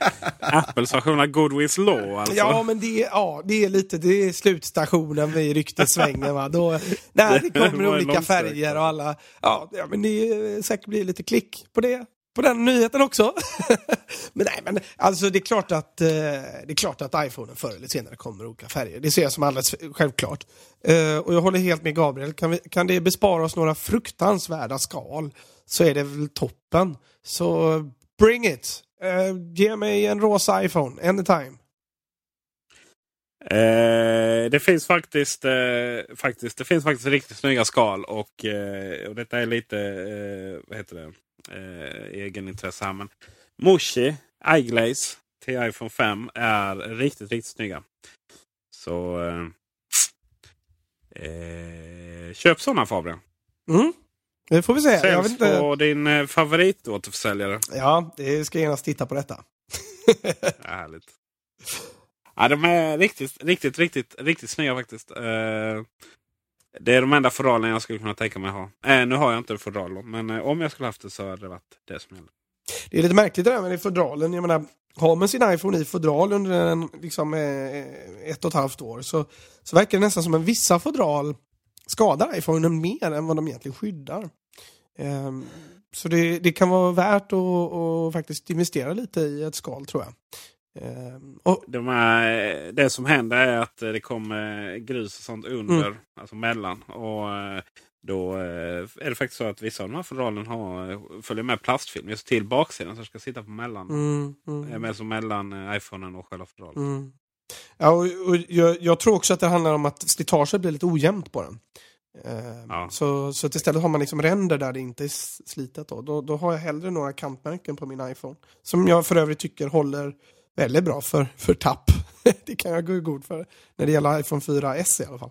Apples version av Goodwills Law? Alltså? Ja, men det är, ja, det är lite det är slutstationen vid ryktesvängen. Va? Då, nej, det Det kommer var olika färger och alla... Ja, men det är säkert blir lite klick på det. På den nyheten också. men nej, men alltså det är klart att eh, det är klart att iPhonen förr eller senare kommer i olika färger. Det ser jag som alldeles självklart. Eh, och jag håller helt med Gabriel. Kan, vi, kan det bespara oss några fruktansvärda skal så är det väl toppen. Så bring it! Eh, ge mig en rosa iPhone, anytime. Eh, det finns faktiskt, eh, faktiskt, det finns faktiskt riktigt snygga skal. Och, eh, och detta är lite eh, vad heter det? Eh, egenintresse här. Men Moshi iGlaze till iPhone 5 är riktigt, riktigt snygga. Så eh, eh, köp sådana Fabian. Mm. Det får vi se. Jag vet Säljs inte. på din eh, favoritåterförsäljare. Ja, det ska genast titta på detta. Härligt. Ja, de är riktigt, riktigt, riktigt, riktigt snygga faktiskt. Eh, det är de enda fodralen jag skulle kunna tänka mig ha. Eh, nu har jag inte fodral, men eh, om jag skulle haft det så hade det varit det som gäller. Det är lite märkligt det där med fodralen. Jag menar, har man sin iPhone i fodral under en, liksom, eh, eh, ett och ett halvt år så, så verkar det nästan som att vissa fodral skadar iPhonen mer än vad de egentligen skyddar. Eh, så det, det kan vara värt att, att faktiskt investera lite i ett skal tror jag. Ehm, och, De är, det som händer är att eh, det kommer grus och sånt under, Mm. alltså mellan. Och eh, då eh, är det faktiskt så att vissa av de här fodralen har, eh, följer med plastfilm just till baksidan. Så det ska sitta på mellan. mm, mm. Eh, som mellan eh, iPhonen och själva fodralen. Mm. Ja, och, och jag, jag tror också att det handlar om att slitaget blir lite ojämnt på den. Eh, Ja. Så, så istället har man liksom ränder där det inte är slitet. Då. Då, då har jag hellre några kantmärken på min iPhone. Som jag för övrigt tycker håller väldigt bra för, för tapp. det kan jag gå i god för. När det gäller iPhone 4S i alla fall.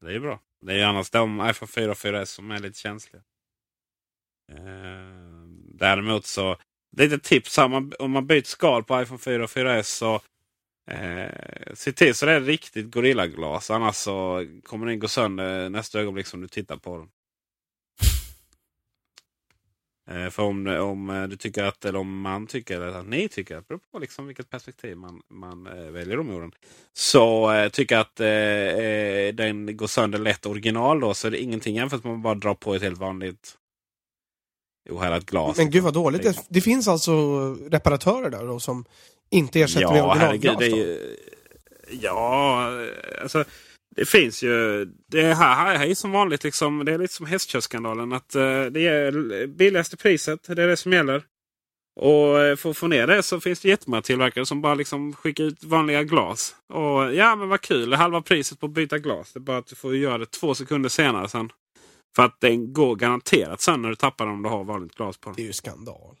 Det är bra. Det är ju annars de iPhone 4 och 4S som är lite känsliga. Eh, däremot så, lite tips här. Man, om man byter skal på iPhone 4 och 4S så eh, se till så det är riktigt Gorilla-glas. Annars så kommer den gå sönder nästa ögonblick som du tittar på den. Eh, för om, om eh, du tycker att, eller om man tycker, eller att ni tycker, det beror på liksom vilket perspektiv man, man eh, väljer om orden. Så eh, tycker att eh, den går sönder lätt original då, så är det ingenting jämfört med att man bara drar på ett helt vanligt ohärdat glas. Men gud vad dåligt. Det, det finns alltså reparatörer där då som inte ersätter med Ja, herregud. originalglas. Det är ju, ja, alltså. Det finns ju. Det är här, här är som vanligt. Liksom, det är lite som hästkörsskandalen. Att uh, det är billigaste priset. Det är det som gäller. Och eh, för att få ner det så finns det jättemånga tillverkare som bara liksom skickar ut vanliga glas. Och ja, men vad kul. Halva priset på att byta glas. Det är bara att du får göra det två sekunder senare sen. För att den går garanterat sen när du tappar den om du har vanligt glas på den. Det är ju skandal.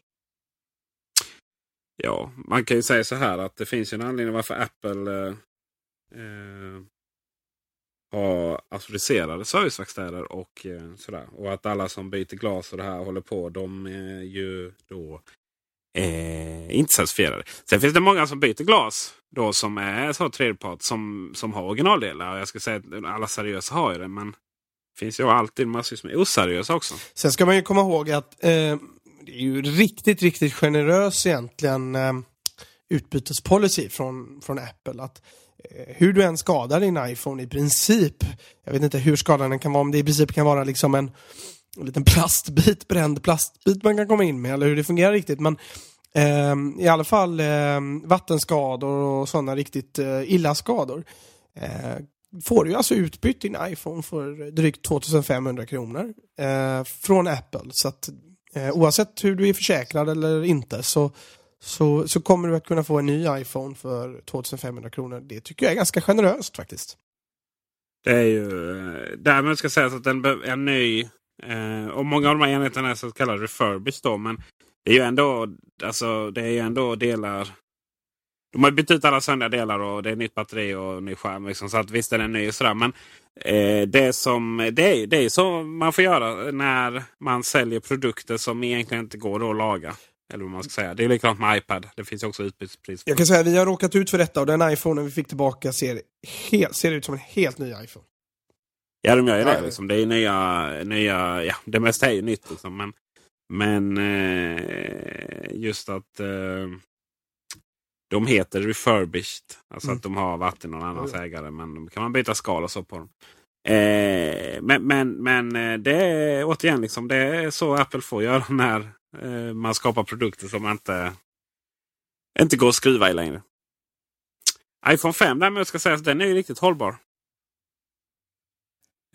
Ja, man kan ju säga så här att det finns ju en anledning varför Apple eh, har auktoriserade serviceverkstäder och eh, sådär. Och att alla som byter glas och det här håller på, de är ju då eh, inte certifierade. Sen finns det många som byter glas då som är så tredjepart som, som har originaldelar. Jag ska säga att alla seriösa har ju det, men det finns ju alltid massvis med oseriösa också. Sen ska man ju komma ihåg att eh, det är ju riktigt, riktigt generös egentligen eh, utbytespolicy från, från Apple. Att hur du än skadar din iPhone i princip, jag vet inte hur skadad den kan vara, om det i princip kan vara liksom en en liten plastbit, bränd plastbit man kan komma in med, eller hur det fungerar riktigt. Men eh, i alla fall eh, vattenskador och sådana riktigt eh, illa skador. Eh, får du alltså utbytt din iPhone för drygt 2500 kronor eh, från Apple. Så att eh, oavsett hur du är försäkrad eller inte så, så, så kommer du att kunna få en ny iPhone för 2500 kronor. Det tycker jag är ganska generöst faktiskt. Det är ju... Eh, därmed ska sägas att den är ny. Eh, och många av de här enheterna är så kallade refurbished då. Men det är ju ändå, alltså, det är ju ändå delar de har bytt ut alla sönder delar och det är nytt batteri och ny skärm. Liksom, så att visst är den ny och sådär. Men eh, det, som, det, är, det är så man får göra när man säljer produkter som egentligen inte går att laga. Eller vad man ska säga. Det är likadant med iPad. Det finns också utbytespris. Jag kan säga att vi har råkat ut för detta och den iPhonen vi fick tillbaka ser, helt, ser ut som en helt ny iPhone. Ja, de gör ju det. Liksom. Det är nya, nya, ja, det mesta är ju nytt. Liksom. Men, men eh, just att eh, de heter refurbished. Alltså mm. att de har varit i någon annans mm. ägare. Men då kan man byta skal och så på dem. Eh, men men, men eh, det är återigen liksom, det är så Apple får göra när eh, man skapar produkter som inte, inte går att skriva i längre. iPhone 5 däremot ska sägas, den är ju riktigt hållbar.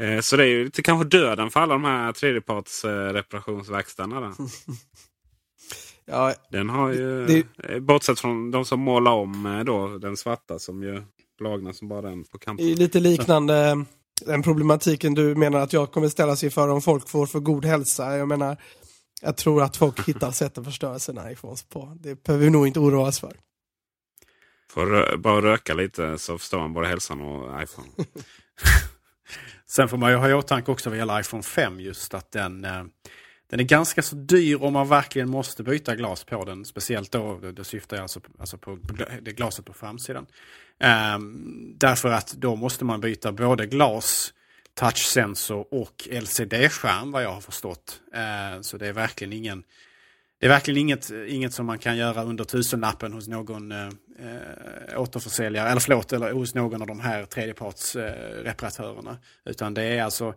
Eh, så det är ju lite kanske döden för alla de här tredjeparts reparationsverkstäderna. Ja, den har ju, det, eh, bortsett från de som målar om då, den svarta som ju lagna som bara den på kanten. Lite liknande den problematiken du menar att jag kommer ställas inför om folk får för god hälsa. Jag menar, jag tror att folk hittar sätt att förstöra sina iPhones på. Det behöver vi nog inte oroa oss för. Får rö bara röka lite så förstår man både hälsan och iPhone. Sen får man ju ha i åtanke också vad gäller iPhone 5 just att den eh, den är ganska så dyr om man verkligen måste byta glas på den. Speciellt då, det syftar jag alltså, alltså på det glaset på framsidan. Um, därför att då måste man byta både glas, touchsensor och LCD-skärm vad jag har förstått. Uh, så det är verkligen ingen det är verkligen inget, inget som man kan göra under tusenlappen hos någon eh, eh återförsäljare, eller förlåt, eller hos någon av de här tredjepartsreparatörerna. Eh, Utan det är alltså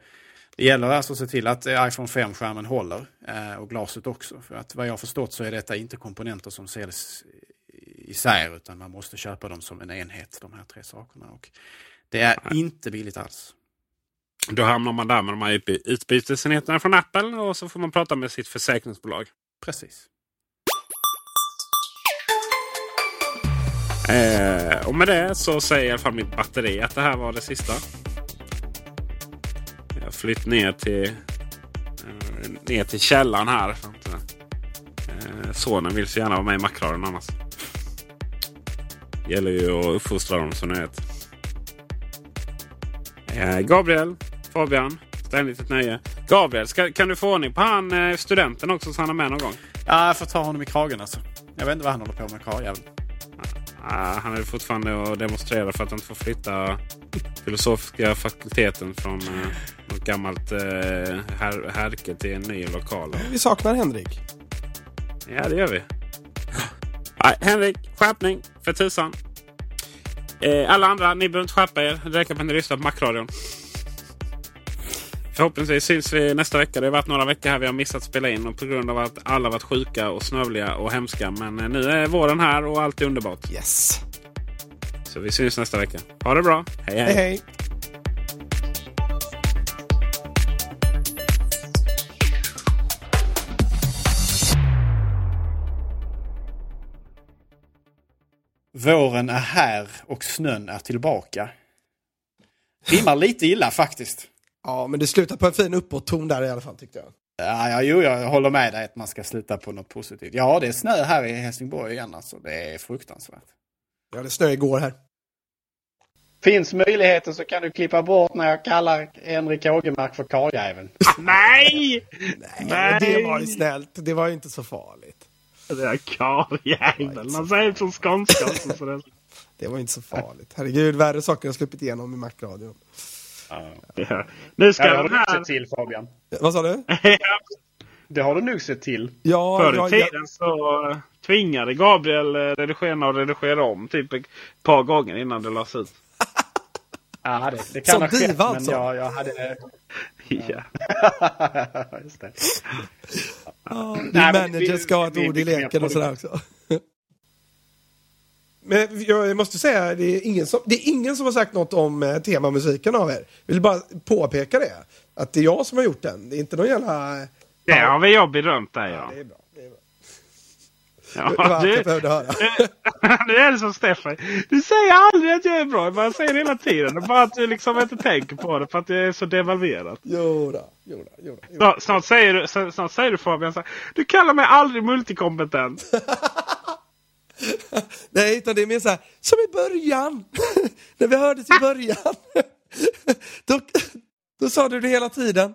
det gäller alltså att se till att iPhone 5-skärmen håller eh, och glaset också. För att vad jag förstått så är detta inte komponenter som säljs isär utan man måste köpa dem som en enhet, de här tre sakerna. Och det är Nej. inte billigt alls. Då hamnar man där med de här utbytesenheterna från Apple och så får man prata med sitt försäkringsbolag. Precis. Eh, och med det så säger i alla fall mitt batteri att det här var det sista Eh, flytt ner till, eh, ner till källaren här. Eh, sonen vill så gärna vara med i Macradion annars. gäller ju att uppfostra dem som ni vet. Gabriel, Fabian, ständigt ett nöje. Gabriel, ska, kan du få ordning på han studenten också så han är med någon gång? Ja, jag får ta honom i kragen alltså. Jag vet inte vad han håller på med karljäveln. Uh, han är fortfarande och demonstrerar för att han inte får flytta filosofiska fakulteten från uh, något gammalt uh, här, härke till en ny lokal. Vi saknar Henrik. Ja, det gör vi. Nej, Henrik, skärpning för tusan. Eh, alla andra, ni behöver inte skärpa er. Det räcker med att ni lyssnar på Macradion. Förhoppningsvis syns vi nästa vecka. Det har varit några veckor här vi har missat att spela in och på grund av att alla varit sjuka och snövliga och hemska. Men eh, nu är våren här och allt är underbart. Yes. Så vi syns nästa vecka. Ha det bra. hej. hej. hej, hej. Våren är här och snön är tillbaka. Rimmar lite illa faktiskt. Ja, men det slutar på en fin uppåt-ton där i alla fall tyckte jag. Ja, ja, jo, jag håller med dig att man ska sluta på något positivt. Ja, det är snö här i Helsingborg igen alltså. Det är fruktansvärt. Ja, det snö igår här. Finns möjligheten så kan du klippa bort när jag kallar Henrik Ågermark för karljäveln. Nej! Nej! Nej! Det var ju snällt. Det var ju inte så farligt. Det är karljäveln. Man säger det på skånska också. det... det var inte så farligt. Herregud, värre saker har släppit igenom i Macradion. Ja. Nu ska ja, det har du här... sett till Fabian. Vad sa du? det har du nog sett till. Ja, Förr i ja, tiden ja. så tvingade Gabriel redigerarna att redigera om typ ett par gånger innan det lades ut. Ja, det, det kan Som ha skett, diva men alltså. jag, jag hade... Ja. Just det. Ja, din Nej, men manager vi- ska ha ett ord i leken och sådär också. Men jag måste säga, det är, ingen som, det är ingen som har sagt något om eh, temamusiken av er. Vill bara påpeka det. Att det är jag som har gjort den. Det är inte någon jävla... eh, Det har väl jag berömt dig ja. Det är bra. Det är bra. ja Det var allt jag du, behövde höra. nu är det som Stefan. Du säger aldrig att jag är bra. Jag bara säger det hela tiden. Bara att du liksom inte tänker på det för att det är så devalverat. Jodå, jodå, jodå. jodå. Snart, snart, säger du, snart säger du Fabian så här, Du kallar mig aldrig multikompetent. Nej, utan det är mer så här, som i början. När vi hördes i början. då, då sa du det hela tiden.